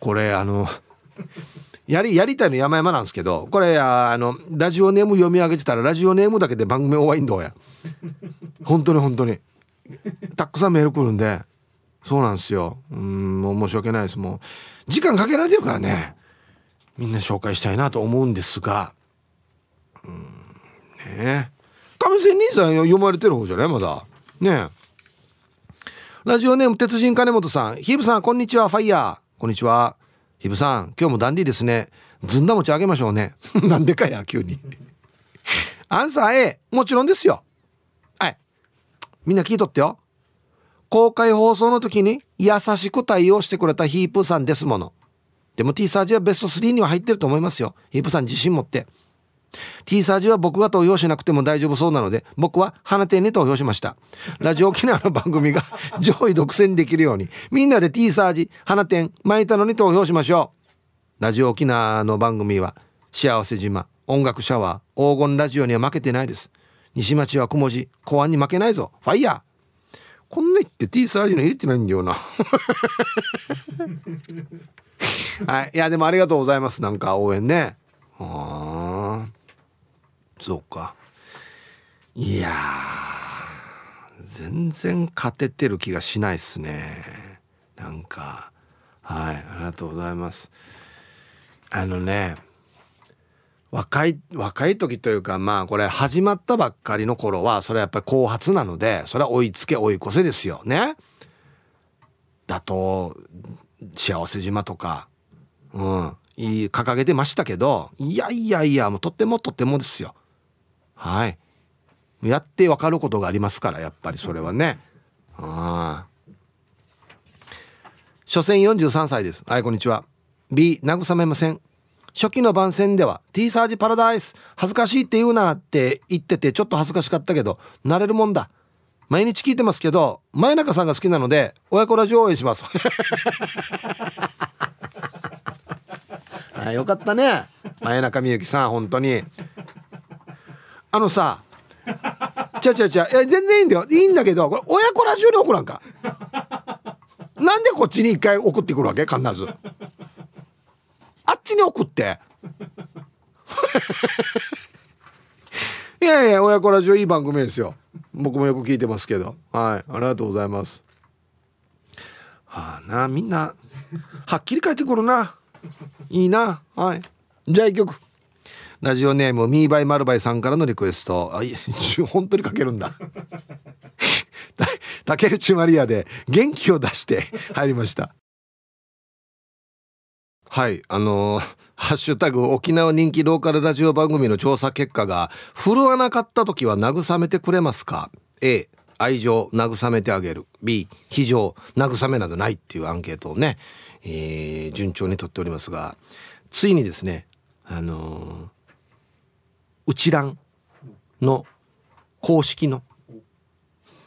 これあのやりやりたいの山々なんですけどこれあのラジオネーム読み上げてたらラジオネームだけで番組終わりんどうや。本当に本当に。たくさんメール来るんでそうなんですよ。うんもう申し訳ないです。もう時間かけられてるからね。みんな紹介したいなと思うんですが。うんね。え上仙人さん読まれてる方じゃない？まだ。ね。ラジオネーム鉄人金本さん。ヒブさんこんにちは。ファイヤー。こんにちは。ヒブさん今日もダンディですね。ずんだ餅あげましょうね。なんでかや急に。アンサー A もちろんですよ。はい。みんな聞いとってよ。公開放送の時に優しく対応してくれたヒープさんですもの。でも T サージはベスト3には入ってると思いますよ。ヒープさん自信持って。T サージは僕が投票しなくても大丈夫そうなので、僕は花店に投票しました。ラジオ沖縄の番組が 上位独占できるように、みんなで T サージ、花店、巻いたのに投票しましょう。ラジオ沖縄の番組は、幸せ島、音楽シャワー、黄金ラジオには負けてないです。西町は小文字、公安に負けないぞ。ファイヤーこんな言って T サージの入れてないんだよな。はい。いやでもありがとうございます。なんか応援ね。ああそうか。いや全然勝ててる気がしないっすね。なんか。はい。ありがとうございます。あのね。若い若い時というかまあこれ始まったばっかりの頃はそれはやっぱり後発なのでそれは追いつけ追い越せですよね。だと幸せ島とかうんいい掲げてましたけどいやいやいやもうとってもとってもですよ。はい。やって分かることがありますからやっぱりそれはね。ああ。所詮43歳です。はいこんにちは。B 慰めません。初期の番宣では T サージパラダイス恥ずかしいって言うなって言っててちょっと恥ずかしかったけど慣れるもんだ。毎日聞いてますけど前中さんが好きなので親子ラジオ応援します。かったね。前中みゆきさん本当に。あのさちゃちゃちゃいや全然いいんだよ。いいんだけどこれ親子ラジオに送らんか。なんでこっちに一回送ってくるわけ？必ず。あっちに送って。いやいや親子ラジオいい番組ですよ。僕もよく聞いてますけど。はい。ありがとうございます。はあなみんなはっきり書いてくるな。いいな。はい。じゃあ一曲。ラジオネームミーバイマルバイさんからのリクエスト。あいや 本当に書けるんだ。竹内マリアで元気を出して入りました。はいあのー、ハッシュタグ沖縄人気ローカルラジオ番組の調査結果が振るわなかった時は慰めてくれますか？A 愛情慰めてあげる。B 非常慰めなどないっていうアンケートをね、えー、順調にとっておりますがついにですねあのー、内覧の公式の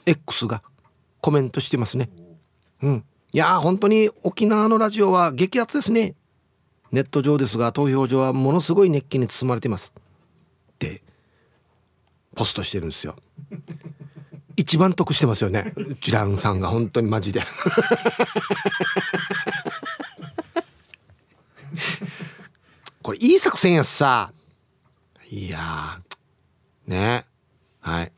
X がコメントしてますね。うん。いや本当に沖縄のラジオは激アツですね。ネット上ですが投票所はものすごい熱気に包まれてます。ってポストしてるんですよ。一番得してますよね。ジランさんが本当にマジで。これいい作戦やさ。いやね。はい。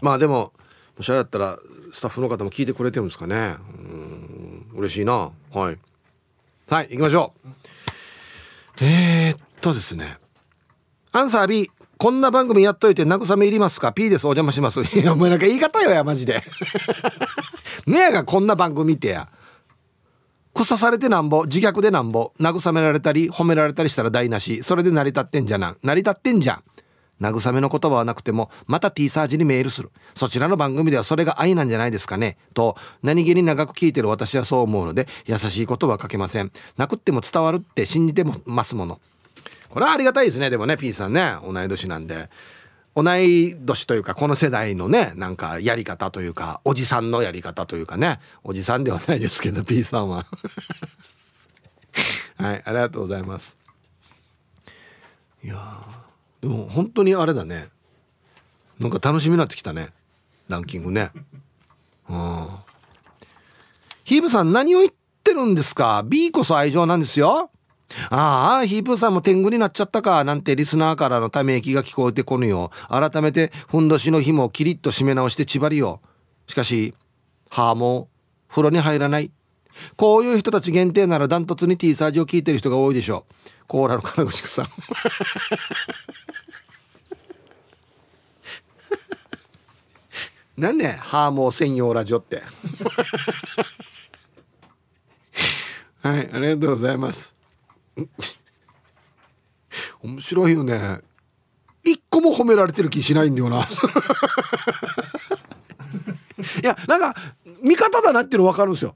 まあでももしあれだったらスタッフの方も聞いてくれてるんですかね。うん嬉しいな。はい。はい行きましょう。えー、っとですねアンサー B こんな番組やっといて慰めいりますか ?P です。お邪魔します。いや、お前なんか言い方よや、マジで。ねやがこんな番組ってや。草されてなんぼ、自虐でなんぼ、慰められたり、褒められたりしたら台無し。それで成り立ってんじゃな。成り立ってんじゃん。慰めの言葉はなくても、また T サージにメールする。そちらの番組ではそれが愛なんじゃないですかね。と、何気に長く聞いてる私はそう思うので、優しいことはかけません。なくっても伝わるって信じてますもの。これはありがたいですねでもね P さんね同い年なんで同い年というかこの世代のねなんかやり方というかおじさんのやり方というかねおじさんではないですけど P さんは はいありがとうございますいやでも本当にあれだねなんか楽しみになってきたねランキングねうんヒーブさん何を言ってるんですか？B こそ愛情なんですよああ、ヒープさんも天狗になっちゃったか、なんてリスナーからのため息が聞こえてこぬよ。改めて、ふんどしの日もキリッと締め直して縛りよ。しかし、はあも、風呂に入らない。こういう人たち限定ならダントツに T サージを聞いてる人が多いでしょう。コーラの金口さん。なんね、ハーモー専用ラジオって。はい、ありがとうございます。面白いよね。一個も褒められてる気しないんだよな。いやなんか味方だなっていうの分かるんですよ。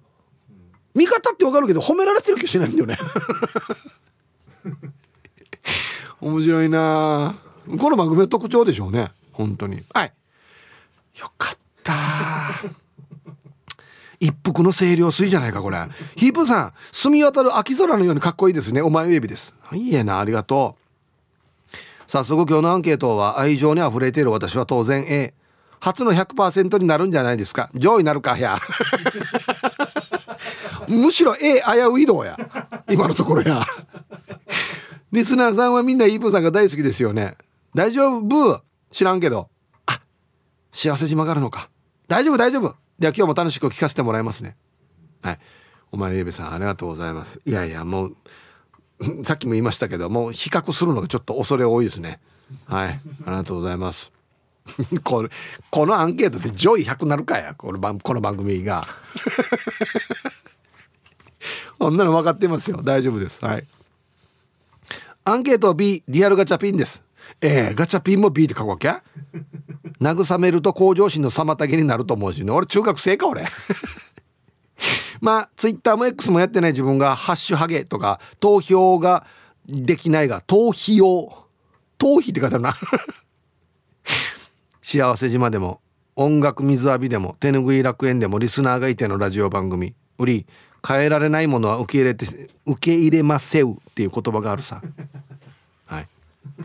味方って分かるけど褒められてる気しないんだよね。面白いな。この番組の特徴でしょうね。本当に。はい。よかった。一服の清涼水じゃないかこれ。ヒープさん澄み渡る秋空のようにかっこいいですね。お前ウェビです。いいえなありがとう。早速今日のアンケートは愛情に溢れている私は当然 A 初の100%になるんじゃないですか。上位なるかや。むしろ A 危ういどうや。今のところや。リスナーさんはみんなイープさんが大好きですよね。大丈夫？知らんけど。幸せ島があるのか。大丈夫大丈夫。では今日も楽しく聞かせてもらいますね。はい。お前ゆべさんありがとうございます。いやいやもう さっきも言いましたけどもう比較するのがちょっと恐れ多いですね。はい。ありがとうございます。これこのアンケートで上位100なるかや。この番この番組が。こんなの分かってますよ。大丈夫です。はい。アンケート B リアルガチャピンです。えー、ガチャピンも B って書くわけ 慰めると向上心の妨げになると思うしね。俺中学生か俺。まあツイッターも X もやってない自分が「ハッシュハゲ」とか投票ができないが逃避用逃避って書いてあるな。幸せ島でも音楽水浴びでも手ぬぐい楽園でもリスナーがいてのラジオ番組。売り変えられないものは受け入れて受け入れませうっていう言葉があるさ。はい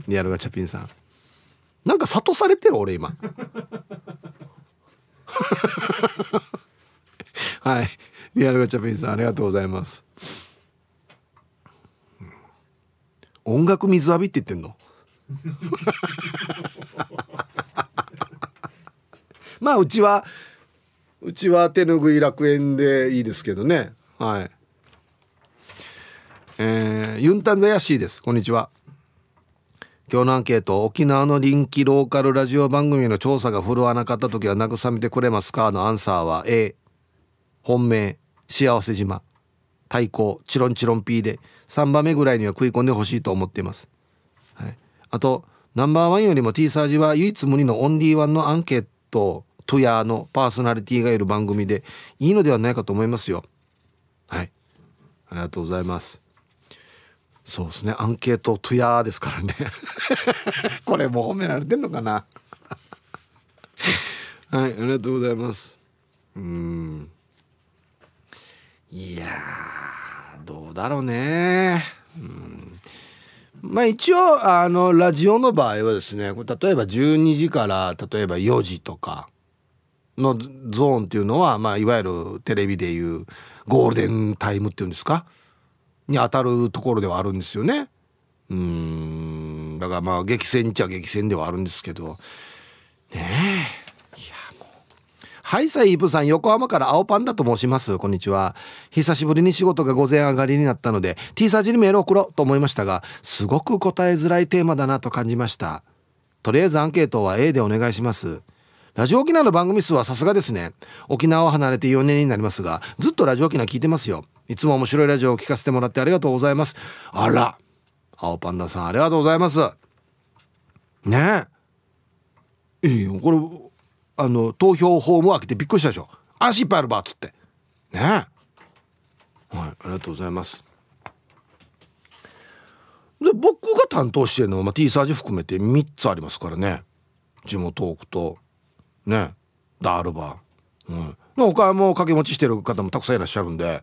リアルガチャピンさん。なんか諭されてる俺今。はい。リアルガチャピンさんありがとうございます。音楽水浴びって言ってんの？まあうちはうちは手ぬぐい楽園でいいですけどね。はい。えー、ユンタンザヤシーです。こんにちは。今日のアンケート沖縄の臨機ローカルラジオ番組の調査が振るわなかった時は慰めてくれますかのアンサーは A 本命幸せ島。対抗チロンチロン P で。3番目ぐらいには食い込んでほしいと思っています、はい、あとナンバーワンよりも T サージは唯一無二のオンリーワンのアンケートトゥヤーのパーソナリティがいる番組でいいのではないかと思いますよ。はい。ありがとうございます。そうですね。アンケートトゥヤーですからね。これもう褒められてんのかな？はいありがとうございます。うん。いやどうだろうね。うん。まあ一応あのラジオの場合はですね例えば12時から例えば4時とかのゾーンっていうのは、まあ、いわゆるテレビでいうゴールデンタイムっていうんですか？に当たるところではあるんですよね。うん。だからまあ激戦っちゃ激戦ではあるんですけど。ねえ。いやもう。はいさイープさん横浜から青パンダと申します。こんにちは。久しぶりに仕事が午前上がりになったので T サージにメールを送ろうと思いましたがすごく答えづらいテーマだなと感じました。とりあえずアンケートは A でお願いします。ラジオ沖縄の番組数はさすがですね。沖縄を離れて4年になりますが、ずっとラジオ沖縄聞いてますよ。いつも面白いラジオを聞かせてもらってありがとうございます。あら、青パンダさんありがとうございます。ねえ。いいよ、これ、あの、投票フォームを開けてびっくりしたでしょ。足いっぱいあるばっつって。ねえ。はい、ありがとうございます。で僕が担当してるのは、まあ、T サージ含めて3つありますからね地元トークとねダールバー、うん、他も掛け持ちしてる方もたくさんいらっしゃるんで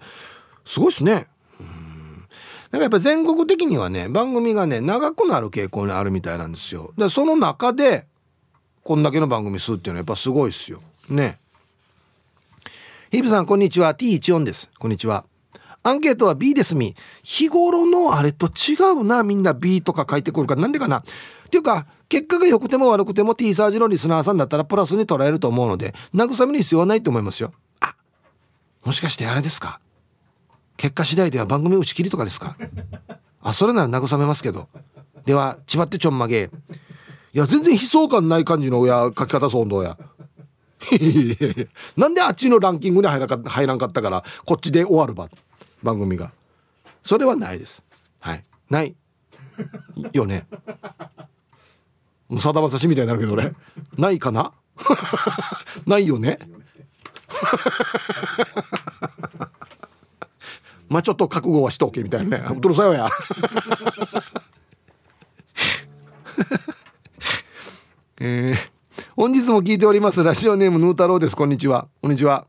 すごいですね。うん。かやっぱ全国的にはね番組がね長くなる傾向にあるみたいなんですよ。でその中でこんだけの番組数っていうのはやっぱすごいですよ。ね。ヒブさんこんにちは。T14 です。こんにちは。アンケートは B ですみ。日頃のあれと違うな。みんな B とか書いてくるか。らなんでかな。っていうか結果が良くても悪くても T サージのリスナーさんだったらプラスに捉えると思うので慰める必要はないと思いますよ。あもしかしてあれですか？結果次第では番組打ち切りとかですか。あそれなら慰めますけど。ではちまってちょんまげ。いや全然悲壮感ない感じの親書き方そうどうや。なんであっちのランキングに入らか入らんかったからこっちで終わるば番組が。それはないです。はい。ない。よね。さだまさしみたいになるけど俺。ないかな？ないよね？まあちょっと覚悟はしとけみたいなね。うとるさよや。えー、本日も聞いております。ラジオネームヌー太郎です。こんにちは。こんにちは。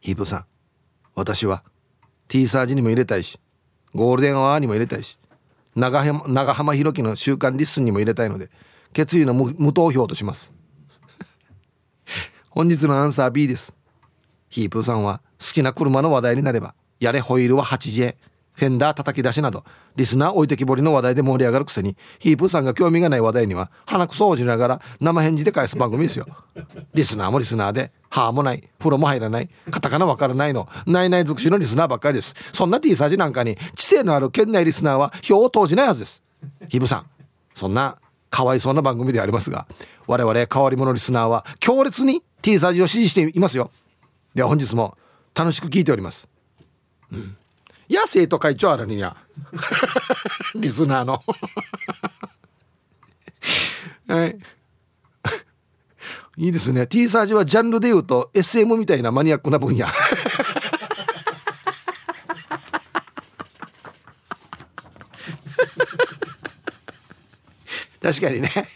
ヒープさん。私は T サージにも入れたいしゴールデンアワーにも入れたいし長浜長浜弘樹の週刊リッスンにも入れたいので決意の無投票とします。本日のアンサー B です。ヒープーさんは好きな車の話題になればやれホイールは 8J フェンダー叩き出しなど。リスナー置いてきぼりの話題で盛り上がるくせに。ヒープーさんが興味がない話題には鼻くそをじながら生返事で返す番組ですよ。リスナーもリスナーで歯もないプロも入らないカタカナわからないのないない尽くしのリスナーばっかりです。そんな T サージなんかに知性のある県内リスナーは票を投じないはずです。ヒープーさんそんなかわいそうな番組でありますが我々変わり者リスナーは強烈に T サージを支持していますよ。では本日も楽しく聞いております。うん。いや生徒会長あらににゃリスナーの。はい。いいですね。T サージはジャンルで言うと SM みたいなマニアックな分野。確かにね。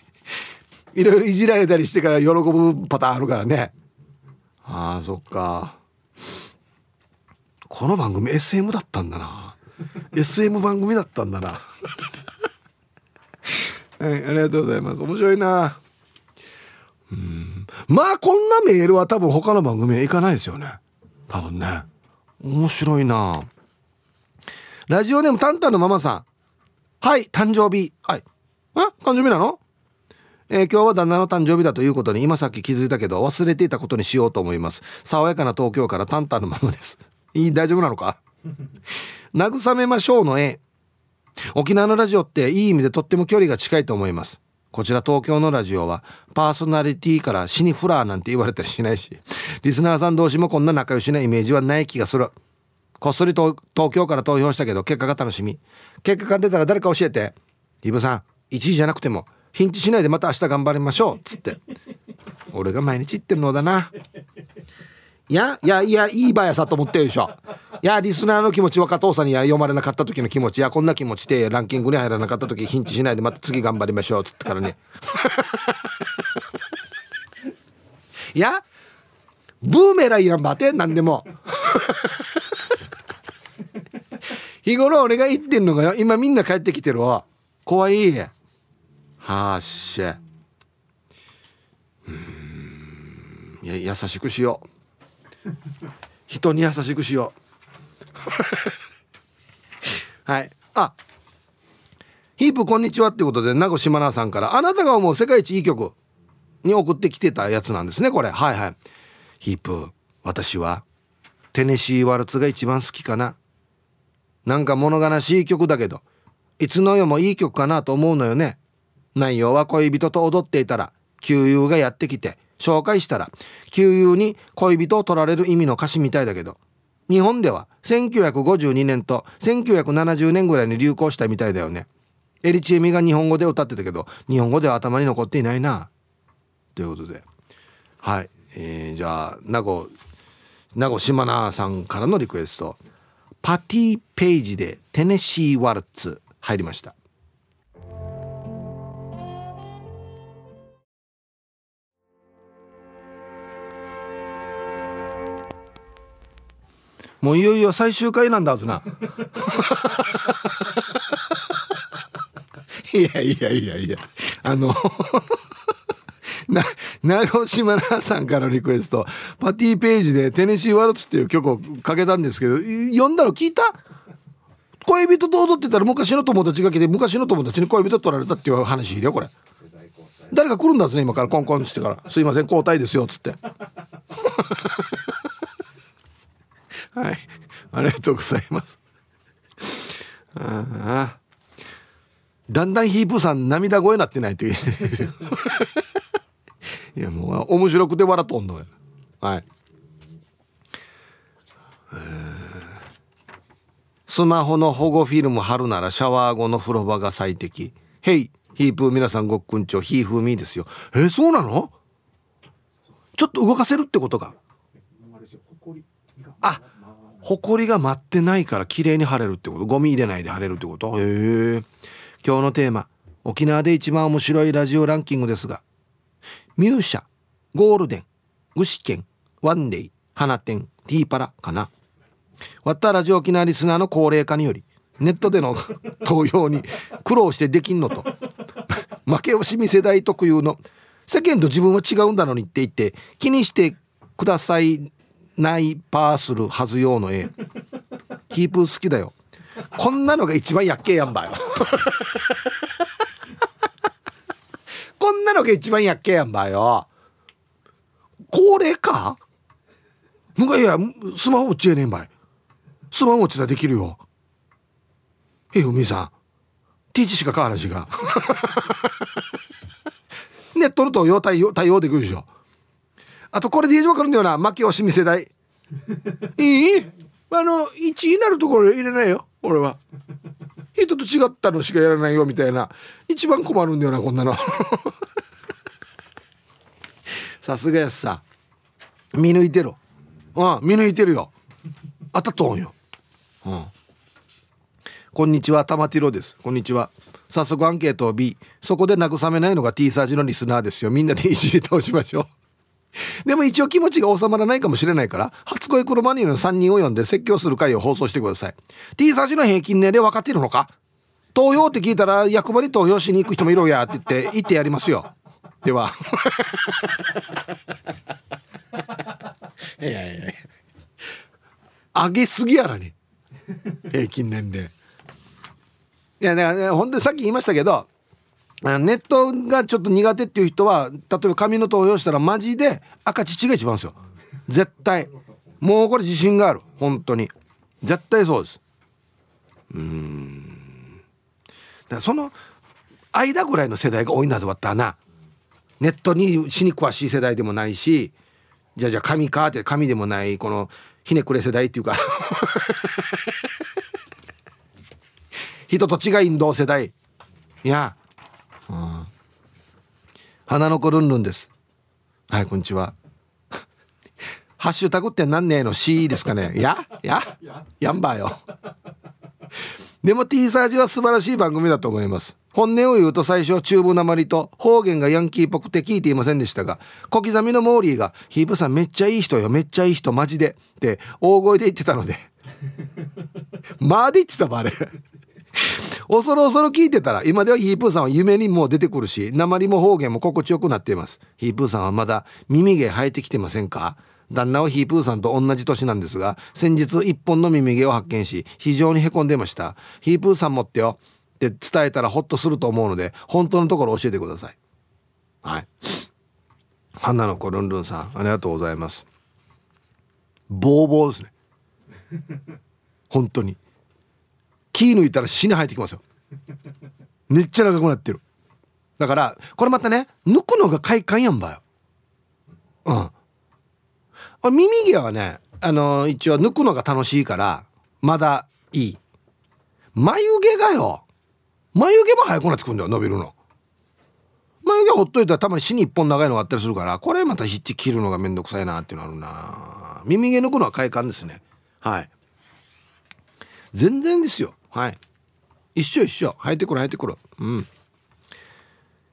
いろいろいじられたりしてから喜ぶパターンあるからね。ああそっか。この番組 SM だったんだな。SM 番組だったんだな。はいありがとうございます。面白いな。うん。まあこんなメールは多分他の番組へ行かないですよね。多分ね。面白いな。ラジオネームタンタンのママさん。はい誕生日。はい。あ誕生日なの？えー、今日は旦那の誕生日だということに今さっき気づいたけど忘れていたことにしようと思います。爽やかな東京からタンタンのママです。いい大丈夫なのか？慰めましょうの絵。沖縄のラジオっていい意味でとっても距離が近いと思います。こちら東京のラジオはパーソナリティから死にフラーなんて言われたりしないしリスナーさん同士もこんな仲良しなイメージはない気がする。こっそり東京から投票したけど結果が楽しみ。結果が出たら誰か教えて。イブさん1位じゃなくてもヒンチしないでまた明日頑張りましょう。っつって。俺が毎日言ってるのだな。やいやいやいいばやさと思ってるでしょ。いやリスナーの気持ち若父さんに読まれなかった時の気持ち。やこんな気持ちでランキングに入らなかった時ヒンチしないでまた次頑張りましょうつってからね。いやブーメライやんばて何でも。日頃俺が言ってんのがよ。今みんな帰ってきてるわ。怖い。はっしゃ。うん。いや優しくしよう。人に優しくしよう。はい。あ。ヒープこんにちはってことで名護島奈さんからあなたが思う世界一いい曲に送ってきてたやつなんですねこれ。はいはい。ヒープ私はテネシーワルツが一番好きかな。なんか物悲しい曲だけどいつの世もいい曲かなと思うのよね。内容は恋人と踊っていたら旧友がやってきて紹介したら旧友に恋人を取られる意味の歌詞みたいだけど日本では1952年と1970年ぐらいに流行したみたいだよね。エリチエミが日本語で歌ってたけど日本語では頭に残っていないな。ということで。はい、えー、じゃあ名護名護島奈さんからのリクエスト。パティ・ペイジでテネシー・ワルツ入りました。もういよいよ最終回なんだはずな。いやいやいやいや、あのな、名越島奈さんからのリクエスト、パティページでテネシーワルツっていう曲をかけたんですけど、読んだの聞いた？恋人と踊ってたら昔の友達が来て、昔の友達に恋人取られたっていう話だよ、これ。誰か来るんだぜ、今からコンコンしてから。すいません、交代ですよ、つって。はい。ありがとうございます。ああ。だんだんヒープさん涙声なってないって いやもう面白くて笑っとんのよ。はい。スマホの保護フィルム貼るならシャワー後の風呂場が最適。ヘイ、ヒープー皆さんごっくんちょ、ヒーフーミーですよ。えー、そうなの？ちょっと動かせるってことか。あ、ほこりが舞ってないから綺麗に晴れるってこと？ゴミ入れないで晴れるってこと？へえ。今日のテーマ沖縄で一番面白いラジオランキングですがミューシャゴールデン具志堅ワンデイ花店ティーパラかな。わったラジオ沖縄リスナーの高齢化によりネットでの 投票に苦労してできんのと。負け惜しみ世代特有の世間と自分は違うんだのにって言って気にしてくださいないパーするはずようの絵。ヒープ好きだよ。こんなのが一番やっけえやんばよ。こんなのが一番やっけえやんばよ。高齢かむがいやスマホ打ちえねんばい。スマホ打ちたできるよ。えふみさん。ティーチしか変わらしがネットの投票対応対応できるでしょ。あとこれでわかるんだよな負け惜しみ世代いい？あの1になるところ入れないよ俺は。人と違ったのしかやらないよみたいな。一番困るんだよなこんなの。さすがやさ。見抜いてろ。うん見抜いてるよ。あたとんよ。うん。こんにちは玉ティロです。こんにちは。早速アンケートを B そこで慰めないのが T サージのリスナーですよ。みんなでいじり倒しましょう でも一応気持ちが収まらないかもしれないから初恋黒マニアの3人を呼んで説教する回を放送してください。T サージの平均年齢分かっているのか？投票って聞いたら役場に投票しに行く人もいるやって言って言ってやりますよ。では。いやいやいや。上げすぎやらに。平均年齢。いやだから本当にさっき言いましたけどネットがちょっと苦手っていう人は例えば紙の投票したらマジで赤乳が一番ですよ。絶対。もうこれ自信がある。本当に。絶対そうです。うん。だからその間ぐらいの世代が多いんだぞわったな。ネットに死に詳しい世代でもないしじゃあじゃあ神かって神でもないこのひねくれ世代っていうか。人と違いん同世代。いや、うん、花の子ルンルンです。はいこんにちは。ハッシュタグって何ねえの？C ですかね。いや？いや？やんばよ。でも T サージは素晴らしい番組だと思います。本音を言うと最初は中部なまりと方言がヤンキーっぽくて聞いていませんでしたが小刻みのモーリーが「ヒープさんめっちゃいい人よめっちゃいい人マジで」って大声で言ってたので。まあで言ってたばあれ。恐る恐る聞いてたら今ではヒープーさんは夢にも出てくるし鉛も方言も心地よくなっています。ヒープーさんはまだ耳毛生えてきてませんか？旦那はヒープーさんと同じ年なんですが先日一本の耳毛を発見し非常にへこんでました。ヒープーさん持ってよ。って伝えたらホッとすると思うので本当のところ教えてください。はい。花の子ルンルンさんありがとうございます。ボーボーですね。本当に。気抜いたら死に生えてきますよ。めっちゃ長くなってる。だからこれまたね抜くのが快感やんばよ。うん。耳毛はねあの一応抜くのが楽しいからまだいい。眉毛がよ。眉毛も早くなってくんだよ伸びるの。眉毛ほっといたらたまに死に一本長いのがあったりするからこれまたひっち切るのがめんどくさいなっていうのあるな。耳毛抜くのは快感ですね。はい。全然ですよ。はい。一緒一緒。生えてくる生えてくるうん。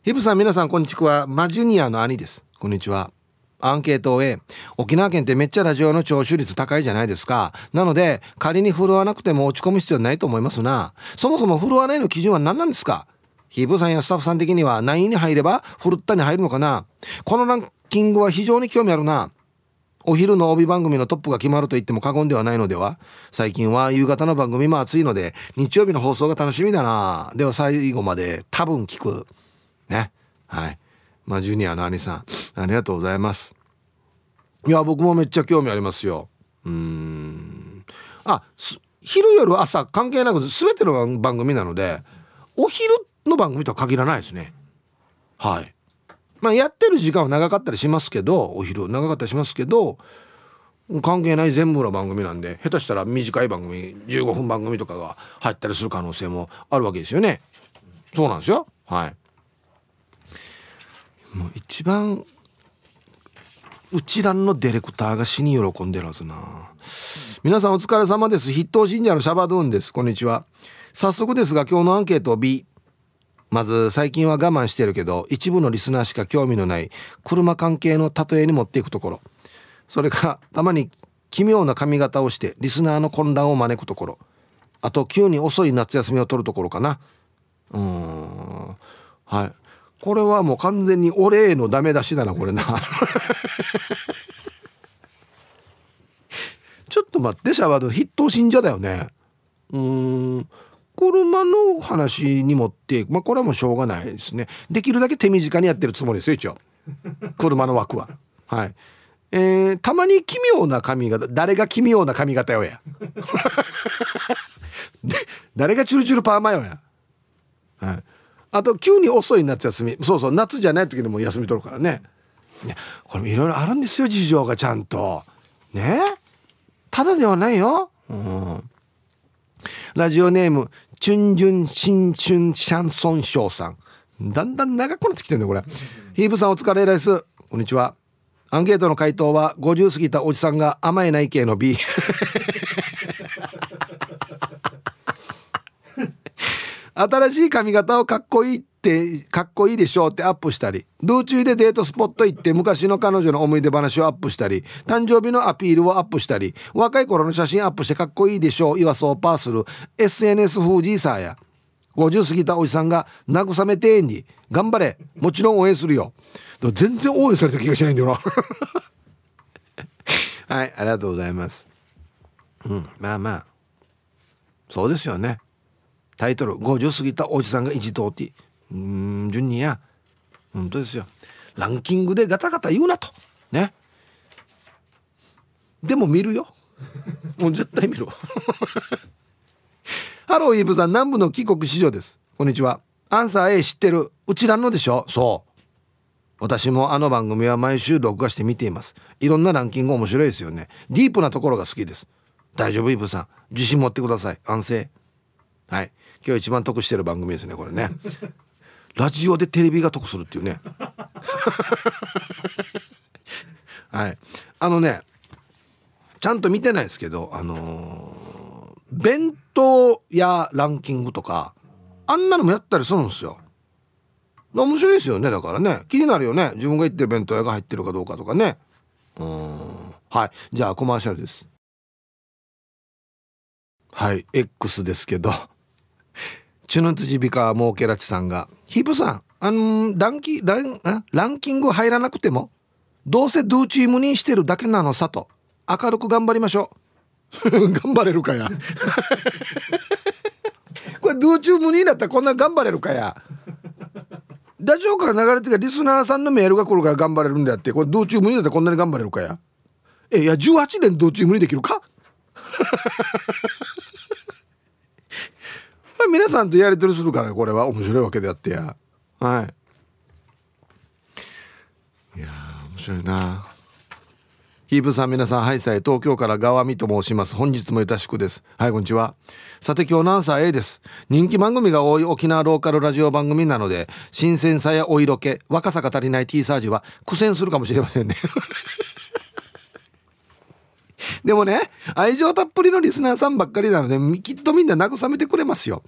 ヒブさん皆さんこんにちは。マジュニアの兄です。こんにちは。アンケートを A 沖縄県ってめっちゃラジオの聴取率高いじゃないですか。なので仮に振るわなくても落ち込む必要ないと思いますな。そもそも振るわないの基準は何なんですか？ヒープさんやスタッフさん的には何位に入れば振るったに入るのかな？このランキングは非常に興味あるな。お昼の帯番組のトップが決まると言っても過言ではないのでは？最近は夕方の番組も暑いので日曜日の放送が楽しみだな。では最後まで多分聞く。ね。はい。まあジュニアの兄さんありがとうございます。いや僕もめっちゃ興味ありますよ。うん。あ昼夜朝関係なく全ての番組なのでお昼の番組とは限らないですね。はい。まあやってる時間は長かったりしますけどお昼長かったりしますけど関係ない全部の番組なんで下手したら短い番組15分番組とかが入ったりする可能性もあるわけですよね。そうなんですよ。はい。もう一番うちらのディレクターが死に喜んでるはずな。皆さんお疲れ様です。筆頭信者のシャバドゥンです。こんにちは。早速ですが今日のアンケート B まず最近は我慢してるけど一部のリスナーしか興味のない車関係の例えに持っていくところ。それからたまに奇妙な髪型をしてリスナーの混乱を招くところ。あと急に遅い夏休みを取るところかな。うん。はい。これはもう完全に俺へのダメ出しだなこれな。ちょっと待ってシャワード筆頭信者だよね。うん。車の話に持ってまあこれはもうしょうがないですね。できるだけ手短にやってるつもりですよ一応。車の枠は。はい。えー、たまに奇妙な髪型誰が奇妙な髪型よや。誰がチュルチュルパーマよや。はい。あと急に遅い夏休み。そうそう夏じゃない時でも休み取るからね。ねこれいろいろあるんですよ事情がちゃんと。ね？ただではないよ。うん。ラジオネームチュンジュン新春シャンソンショーさん。だんだん長くなってきてるねこれ。ヒープさんお疲れです。こんにちは。アンケートの回答は50過ぎたおじさんが甘えない系の B 新しい髪型をかっこいいってかっこいいでしょうってアップしたり道中でデートスポット行って昔の彼女の思い出話をアップしたり誕生日のアピールをアップしたり若い頃の写真アップしてかっこいいでしょう言わそうパーする SNS 風じいさーや。50過ぎたおじさんが慰めてんに頑張れもちろん応援するよ。全然応援された気がしないんだよな。はいありがとうございます。うんまあまあ。そうですよね。タイトル50過ぎたおじさんが一通ってうん順にや。本当ですよ。ランキングでガタガタ言うなと。ね。でも見るよ。もう絶対見るハローイーブさん南部の帰国子女です。こんにちは。アンサー A 知ってる。うちらのでしょ。そう。私もあの番組は毎週録画して見ています。いろんなランキング面白いですよね。ディープなところが好きです。大丈夫イブさん。自信持ってください。安静。はい。今日一番得してる番組ですねこれね。ラジオでテレビが得するっていうね。はい。あのねちゃんと見てないですけどあのー、弁当屋ランキングとかあんなのもやったりするんですよ。面白いですよねだからね。気になるよね。自分が行ってる弁当屋が入ってるかどうかとかね。うん。はい。じゃあコマーシャルです。はい。X ですけど。チュヌツジビカモーケラチさんがヒープさんあのランキランランキング入らなくてもどうせドゥーチームにしてるだけなのさと明るく頑張りましょう。頑張れるかや。これドゥーチームにだったらこんな頑張れるかや。ラジオから流れてるリスナーさんのメールが来るから頑張れるんであって。これ道中無理だったらこんなに頑張れるかや。えいや18年道中無理できるか？皆さんとやり取りするからこれは面白いわけであってや。はい。いや面白いな。ヒープさん皆さんハイサイ東京から川見と申します。本日もよたしくです。はいこんにちは。さて今日のアンサー A です？人気番組が多い沖縄ローカルラジオ番組なので新鮮さやお色気若さが足りない T サージは苦戦するかもしれませんね。でもね愛情たっぷりのリスナーさんばっかりなのできっとみんな慰めてくれますよ。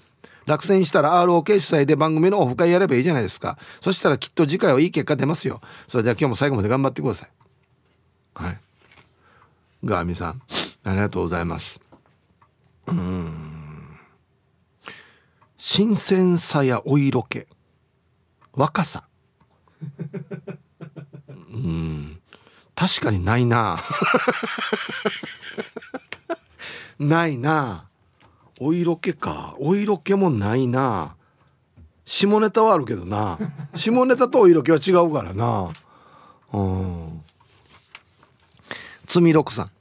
落選したら ROK 主催で番組のオフ会やればいいじゃないですか。そしたらきっと次回はいい結果出ますよ。それでは今日も最後まで頑張ってください。はい。ガーミさんありがとうございます。うん。新鮮さやお色気。若さ。うん。確かにないな。ないな。お色気か。お色気もないな。下ネタはあるけどな。下ネタとお色気は違うからな。うん。つみろくさん。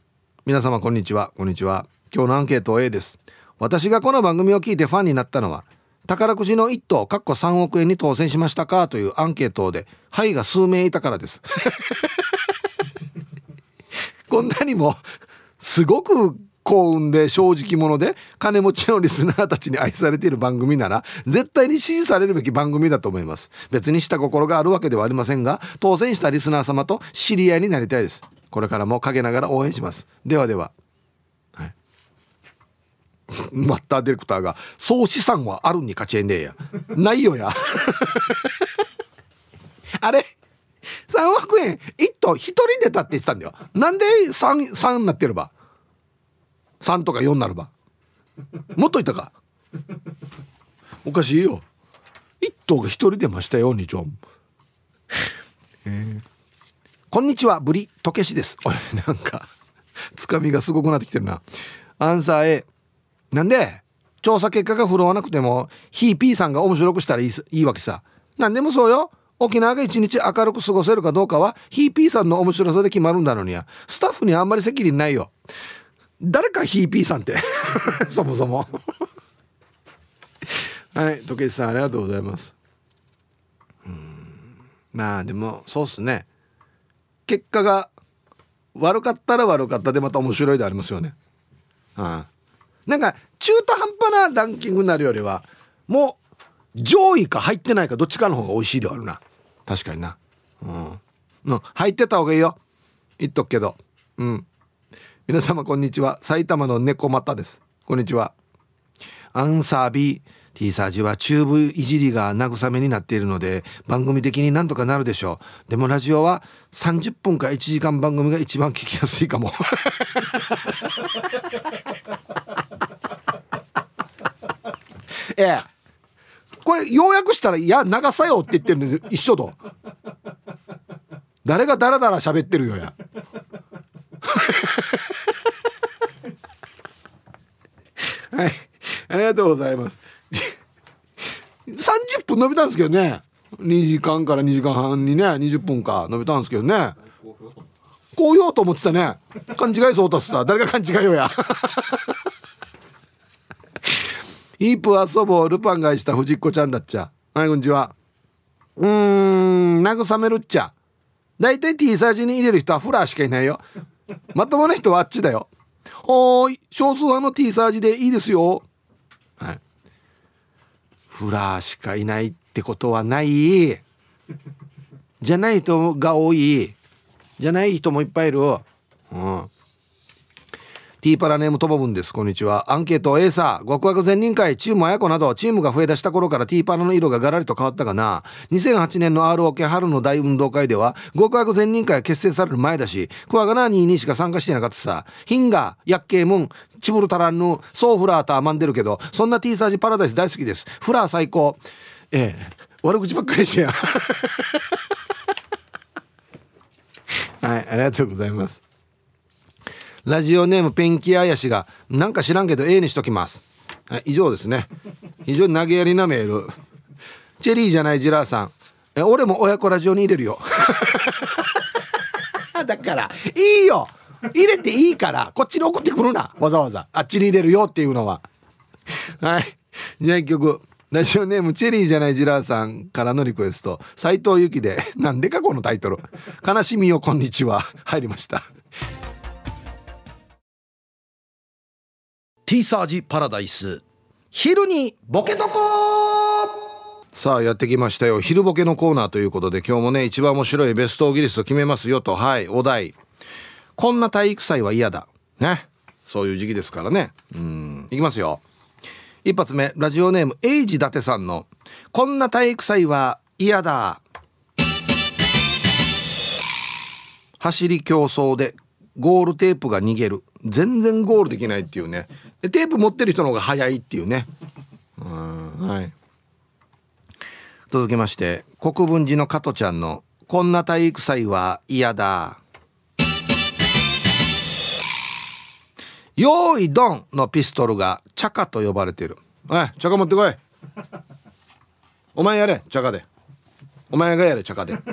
皆様こんにちは。こんにちは。今日のアンケート A です。私がこの番組を聞いてファンになったのは宝くじの1等かっこ3億円に当選しましたかというアンケートで「はい」が数名いたからです。こんなにもすごく幸運で正直者で金持ちのリスナーたちに愛されている番組なら絶対に支持されるべき番組だと思います。別にした心があるわけではありませんが当選したリスナー様と知り合いになりたいです。これからも陰ながら応援します。ではでは。はい。マッターディレクターが総資産はあるに勝ちえんでや。ないよや。あれ？3億円？1頭1人でたって言ってたんだよ。なんで 3, 3になってれば？3とか4なれば。もっといたか。おかしいよ。1頭が1人出ましたよ2丁えー、こんにちはブリとけしです。おいなんかつかみがすごくなってきてるな。アンサー A なんで調査結果が振るわなくてもヒーピーさんが面白くしたらいいいいわけさ。何でもそうよ。沖縄が一日明るく過ごせるかどうかはヒーピーさんの面白さで決まるんだのにやスタッフにあんまり責任ないよ。誰かヒーピーさんって。そもそも。はい時計さんありがとうございます。うん。まあでもそうっすね。結果が悪かったら悪かったでまた面白いでありますよね。ああ。なんか中途半端なランキングになるよりはもう上位か入ってないかどっちかの方が美味しいではあるな。確かにな。うん、うん、入ってた方がいいよ。言っとくけど。うん。皆様こんにちは。埼玉の猫又です。こんにちは。アンサー B T サージはチューブいじりが慰めになっているので番組的になんとかなるでしょう。でもラジオは30分か1時間番組が一番聞きやすいかも。ええ。これ要約したら「いや長さよ」って言ってるの一緒と。誰がダラダラ喋ってるよや。はい。ありがとうございます。30分伸びたんですけどね。2時間から2時間半にね20分か。伸びたんですけどね。こう言おうと思ってたね。勘違いそうとさ誰が勘違いよや。イープ遊ぼうルパンがした藤子ちゃんだっちゃ。はいこんにちは。うーん慰めるっちゃ。大体 T サージに入れる人はフラーしかいないよ。まともな人はあっちだよ。おーい少数派の T サージでいいですよ。はい。フラーしかいないってことはない。じゃない人が多い。じゃない人もいっぱいいる。うん。ティーパラネームともぶんです。こんにちは。アンケート A さ、極悪全人会、チームあやこなど、チームが増え出した頃からティーパラの色がガラリと変わったかな。2008年の ROK 春の大運動会では、極悪全人会結成される前だし、クワガナーニーにしか参加してなかったさ。ヒンガ、ヤッケームン、チブルタランヌ、ソーフラーターマンでるけど、そんな T サージパラダイス大好きです。フラー最高。ええ、悪口ばっかりしや。はい、ありがとうございます。ラジオネームペンキあやしがなんか知らんけど A にしときます。はい以上ですね。非常に投げやりなメール。チェリーじゃないジラーさん。え俺も親子ラジオに入れるよ。だからいいよ。入れていいからこっちに送ってくるな。わざわざ。あっちに入れるよっていうのは。はい。じゃあ一曲。ラジオネームチェリーじゃないジラーさんからのリクエスト。斎藤由貴でなんでかこのタイトル。悲しみよこんにちは。入りました。T サージパラダイス。昼にボケとこさあやってきましたよ。昼ボケのコーナーということで今日もね一番面白いベストオギリスト決めますよと。はいお題。こんな体育祭は嫌だ。ね。そういう時期ですからね。うん。いきますよ。一発目。ラジオネームエイジ伊達さんのこんな体育祭は嫌だ。走り競争でゴールテープが逃げる。全然ゴールできないっていうね。テープ持ってる人の方が早いっていうね。うはい。続きまして国分寺の加トちゃんの「こんな体育祭は嫌だ」「用意ドン!」のピストルが「チャカ」と呼ばれている「おいチャカ持ってこい」「お前やれチャカで」「お前がやれチャカで」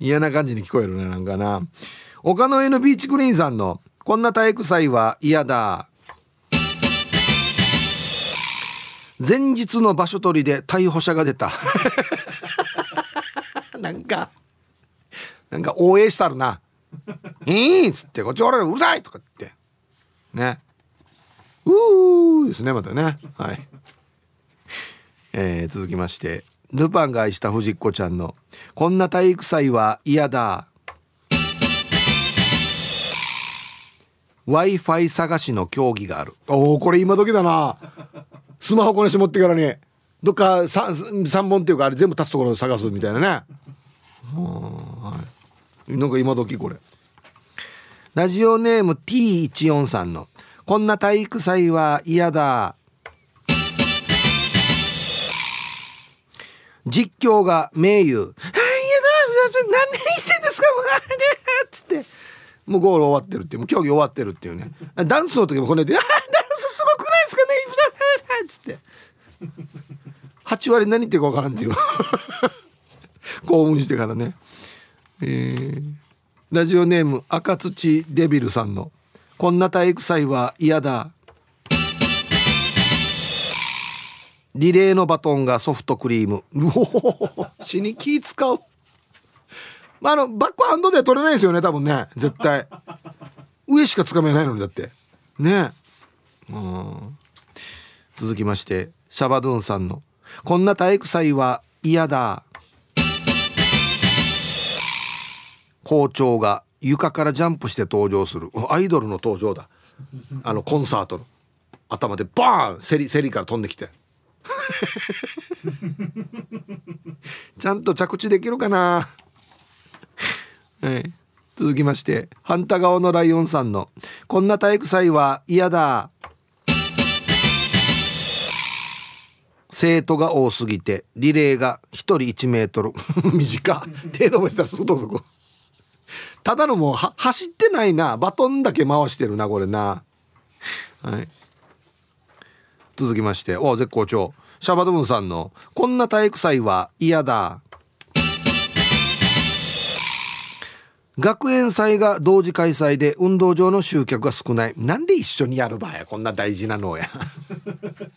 嫌な感じに聞こえるねなんかな。岡の上のビーチクリーンさんの「こんな体育祭は嫌だ」前日の場所取りで逮捕者が出た。なんかなんか応援したるな「いい!」っつって「こっち俺うるさい!」とか言って。ね。うーですねまたね。はい。えー、続きましてルパンが愛した藤子ちゃんの「こんな体育祭は嫌だ」w i f i 探しの競技がある。おおこれ今時だな。スマホこねして持ってからに。どっか 3, 3本っていうかあれ全部立つところを探すみたいなね。はい。なんか今時これ。ラジオネーム T14 さんの「こんな体育祭は嫌だ」実況が名優「はいやだ。何年してんですかもう」つってもうゴール終わってるっていうもう競技終わってるっていうね。ダンスの時もこねて「あダンスすごくないですかね」つって。8割何言ってるか分からんっていう。興奮してからね。えー、ラジオネーム赤土デビルさんの「こんな体育祭は嫌だ」リレーのバトンがソフトクリーム。うお死に気使う。まあ、あのバックハンドでは取れないですよね多分ね。絶対。上しかつかめないのにだって。ね。うん続きましてシャバドゥンさんの「こんな体育祭は嫌だ」校長が床からジャンプして登場する。アイドルの登場だ。あのコンサートの。頭でバーンセリセリから飛んできて。ちゃんと着地できるかなはい。続きましてハンタ側のライオンさんの「こんな体育祭は嫌だ」生徒が多すぎてリレーが1人1メートル。短手伸ばしたらそこそこ。ただのもう走ってないな。バトンだけ回してるなこれな。はい。続きましてお絶好調。シャバドゥンさんの「こんな体育祭は嫌だ」学園祭が同時開催で運動場の集客が少ない。なんで一緒にやる場合こんな大事なのや。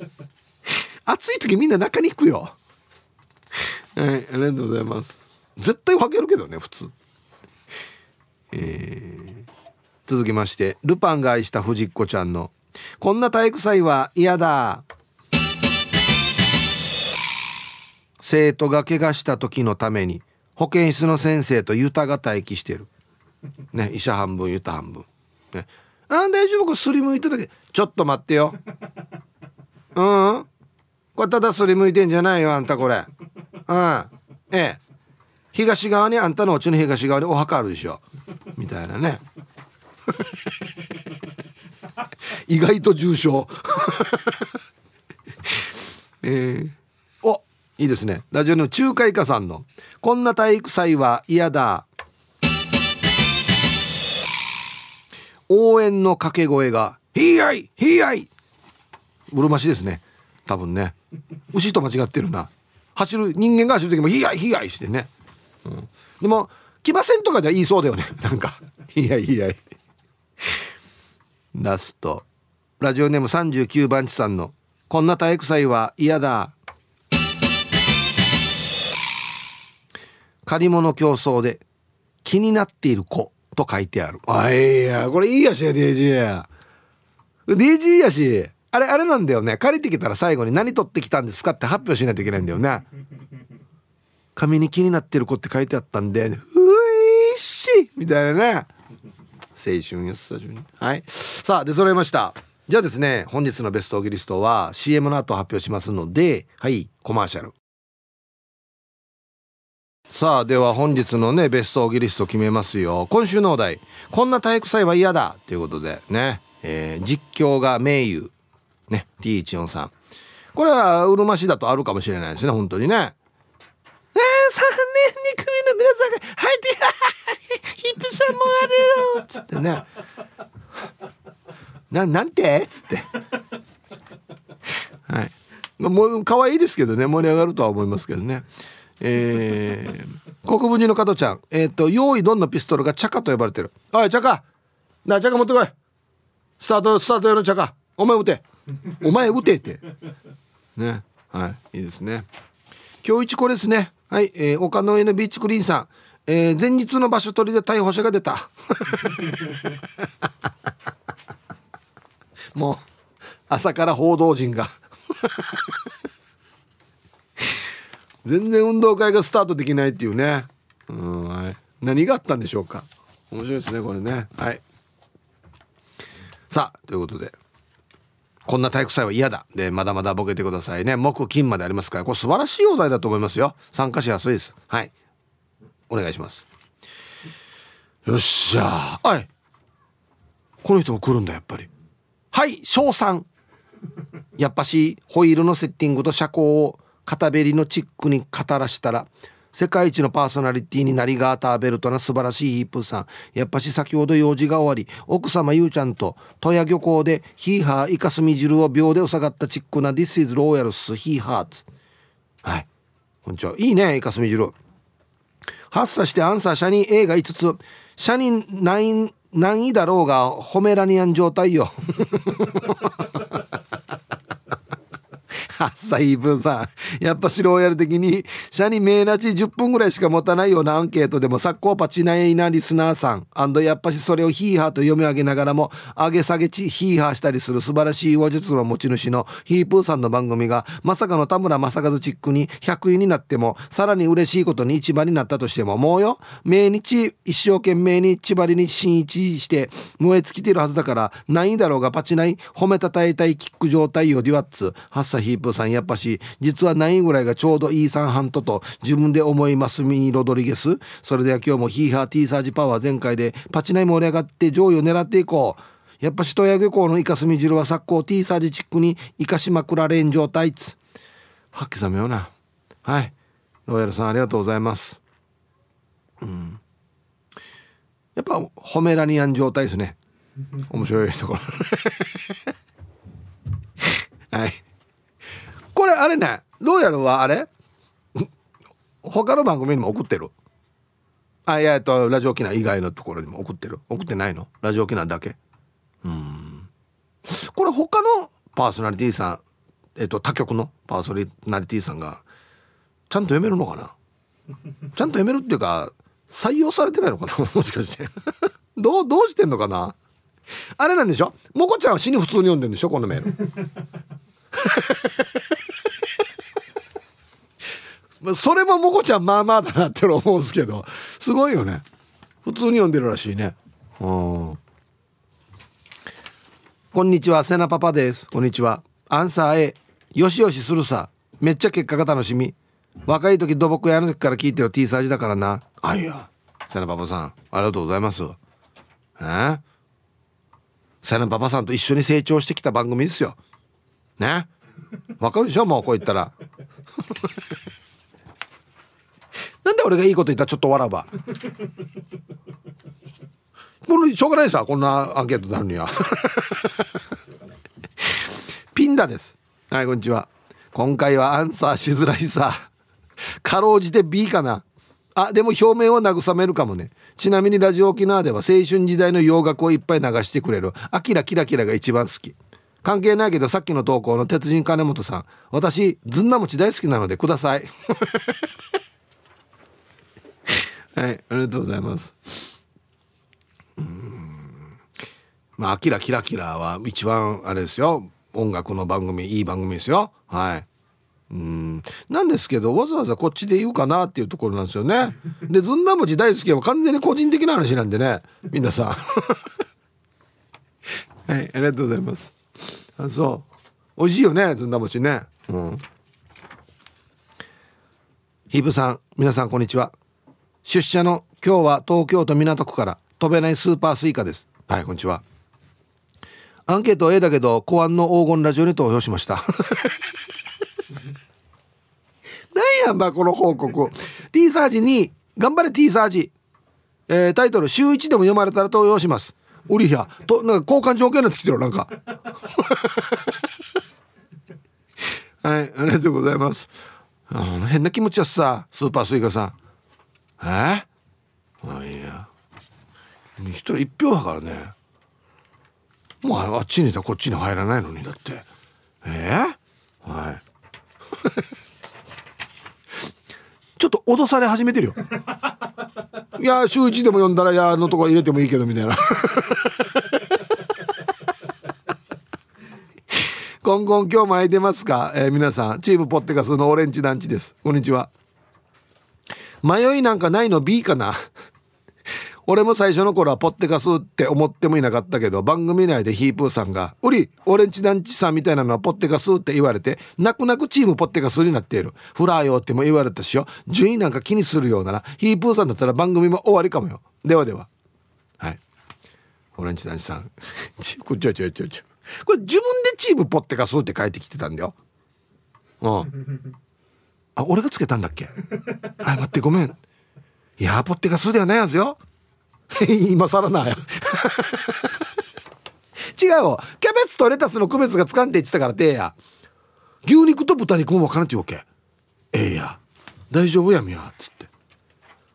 暑い時みんな中に行くよ。はいありがとうございます。絶対分けるけどね普通。えー、続きましてルパンが愛した藤子ちゃんの「こんな体育祭は嫌だ」生徒が怪我した時のために保健室の先生とユタが待機してる。ね医者半分ユタ半分。ね。あ大丈夫？こすりむいてたけ。ちょっと待ってよ。うん。これただすりむいてんじゃないよあんたこれ。うん。ええ。東側にあんたのうちの東側にお墓あるでしょ。みたいなね。意外と重症。えー、おいいですね。ラジオの中華イカさんの「こんな体育祭は嫌だ」応援の掛け声が「ひいあいひいあい」うるましですね。多分ね。牛と間違ってるな。走る人間が走る時も「ひいあいひいあい」してね、うん、でも来ませんとかでは言いそうだよね。なんかいやいやラスト。ラジオネーム39番地さんの「こんな体育祭は嫌だ」借り物競争で気になっている子。と書いてある。あいや。これいいやしやデイジー。やデイジーやしあれあれなんだよね。借りてきたら最後に何取ってきたんですかって発表しないといけないんだよね。紙に気になってる子って書いてあったんでういしみたいなね。青春やスタジオに。はい。さあ出揃いました。じゃあですね本日のベストオギリストは CM の後発表しますのではいコマーシャル。さあでは本日のねベストオギリスト決めますよ。今週のお題「こんな体育祭は嫌だ」ということでね、えー、実況が名優。ね T14 さん。これはうるま市だとあるかもしれないですね本当にね。あ3年2組の皆さんが入ってヒップさんもあるよ。っつってね。ななんて？っつって。はい。もう可愛いですけどね盛り上がるとは思いますけどねえー、国分寺の加藤ちゃん。えっ、ー、と用意どんのピストルがチャカと呼ばれてる。おいチャカ。なあチャカ持ってこい。スタートスタート用のチャカ。お前撃て。お前撃てって。ね。はいいいですね。今日一これですね。はい、えー、丘の上のビーチクリーンさん、えー、前日の場所取りで逮捕者が出た。もう朝から報道陣が。全然運動会がスタートできないっていうねうんはい何があったんでしょうか面白いですねこれねはいさあということでこんな体育祭は嫌だ。で、まだまだボケてくださいね。木、金までありますから、これ素晴らしいお題だと思いますよ。参加しやすいです。はい。お願いします。よっしゃはい。この人も来るんだ、やっぱり。はい、賞賛。やっぱし、ホイールのセッティングと車高を片べりのチックに語らしたら、世界一のパーソナリティになりガーターベルトな素晴らしいヒップーさん。やっぱし先ほど用事が終わり奥様ゆうちゃんと戸谷漁港でヒーハーイカスミ汁を秒でお下がったチックな This is Royals ヒーハーツはい。こんにちは。いいねイカスミ汁。発作してアンサーシャニー A が5つ。シャニー9何位だろうがホメラニアン状態よ。サイブさん。やっぱ白やる的に、社に名なち10分ぐらいしか持たないようなアンケートでも、サッコーパチナイなリスナーさん。アンドやっぱしそれをヒーハーと読み上げながらも、上げ下げちヒーハーしたりする素晴らしい話術の持ち主のヒープーさんの番組が、まさかの田村正和チックに100位になっても、さらに嬉しいことに一番になったとしても、もうよ、命日一生懸命に千葉に新一して燃え尽きてるはずだから、ないだろうがパチナイ、褒めたたえたいキック状態よデュワッツ、ハッサヒープーさんやっぱし、実はないぐらいがちょうどいい三半とと自分で思いますミー・ロドリゲス。それでは今日もヒーハー T サージパワー全開でパチナイ盛り上がって上位を狙っていこう。やっぱしとや漁港のイカスミ汁は昨今 T サージチックに生かしまくられん状態つ。はっきさめような。はい。ロイヤルさんありがとうございます。うん。やっぱホメラニアン状態ですね。面白いところ。はい。これあれね、ロイヤルはあれ？他の番組にも送ってる？あ、いや、えっと、ラジオ沖縄以外のところにも送ってる？送ってないの？ラジオ沖縄だけ？うん。これ他のパーソナリティさんえっと他局の？パーソナリティーさんがちゃんと読めるのかな？ちゃんと読めるっていうか採用されてないのかな？もしかして。どうどうしてんのかな？あれなんでしょ？もこちゃんは死に普通に読んでるんでしょ？このメール。それももこちゃんまあまあだなって思うんですけどすごいよね普通に読んでるらしいねうんこんにちは、セナパパです。こんにちは。アンサー A。よしよしするさ。めっちゃ結果が楽しみ。若い時土木屋の時から聞いてる T サージだからな。あいや。セナパパさん、ありがとうございます。え？セナパパさんと一緒に成長してきた番組ですよ。ね。わかるでしょ？もうこう言ったら。なんで俺がいいこと言った？らちょっと笑うば。このしょうがないさこんなアンケートなるには。ピンダです。はいこんにちは。今回はアンサーしづらいさ。かろうじて B かな。あでも表面を慰めるかもね。ちなみにラジオ沖縄では青春時代の洋楽をいっぱい流してくれる「アキラキラキラ」が一番好き関係ないけどさっきの投稿の鉄人金本さん私ずんな餅大好きなのでください はいありがとうございますまあ、キラキラキラは一番あれですよ。音楽の番組、いい番組ですよ。はい。うん。なんですけど、わざわざこっちで言うかなっていうところなんですよね。で、ずんだ餅大好きは完全に個人的な話なんでね。皆さん。はい、ありがとうございます。あ、そう。美味しいよね、ずんだ餅ね。うん。ヒープさん、皆さんこんにちは。出社の今日は東京都港区から飛べないスーパースイカです。はい、こんにちは。アンケート A だけど公安の黄金ラジオに投票しました なんやんばこの報告 T サージに頑張れ T サージ、えー、タイトル週1でも読まれたら投票しますウリヒャとなんか交換条件になってきてるなんか。はいありがとうございます。あの変な気持ちやさスーパースイカさん。え？あいや。一人一票だからね。もうあっちにいたらこっちに入らないのにだって。え？ー、はい。ちょっと脅され始めてるよ。いや週一でも読んだら「や」のとこ入れてもいいけどみたいな。今後今日も空いてますか、えー、皆さん。チームポッテガスのオレンジ団地です。こんにちは。迷いなんかないの？B かな？俺も最初の頃はポッテカスって思ってもいなかったけど番組内でヒープーさんが「うりオレンジ団地さんみたいなのはポッテカス」って言われて泣く泣くチームポッテカスになっている。フラーよっても言われたしよ順位なんか気にするようならヒープーさんだったら番組も終わりかもよ。ではでは。はい。オレンジ団地さん。こっちょちょちょちょこれ自分でチームポッテカスって書いてきてたんだよ。うんあ俺がつけたんだっけ？あ待ってごめん。いやポッテカスではないはずよ。今更な 違うよ。キャベツとレタスの区別がつかんって言ってたからてえや。牛肉と豚肉も分からんって言うわけ。ええや。大丈夫やみや。っつって。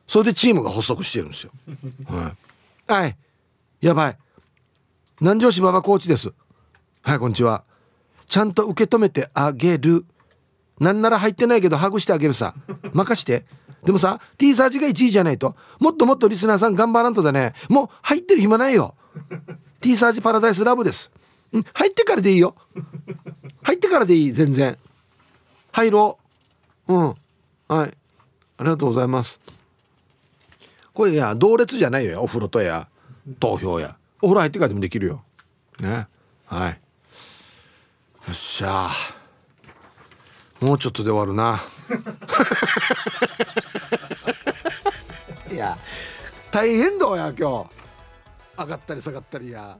それでチームが発足してるんですよ。はい、はい、やばい。南城市馬場コーチです。はいこんにちは。ちゃんと受け止めてあげる。なんなら入ってないけどハグしてあげるさ。任して。でもさ T サージが1位じゃないと。もっともっとリスナーさん頑張らんとだね。もう入ってる暇ないよ。T サージパラダイスラブです。うん入ってからでいいよ。入ってからでいい全然。入ろう。うん。はい。ありがとうございます。これいや同列じゃないよお風呂とや。投票や。お風呂入ってからでもできるよ。ね。はい。よっしゃもうちょっとで終わるな。や大変だわ今日上がったり下がったりや。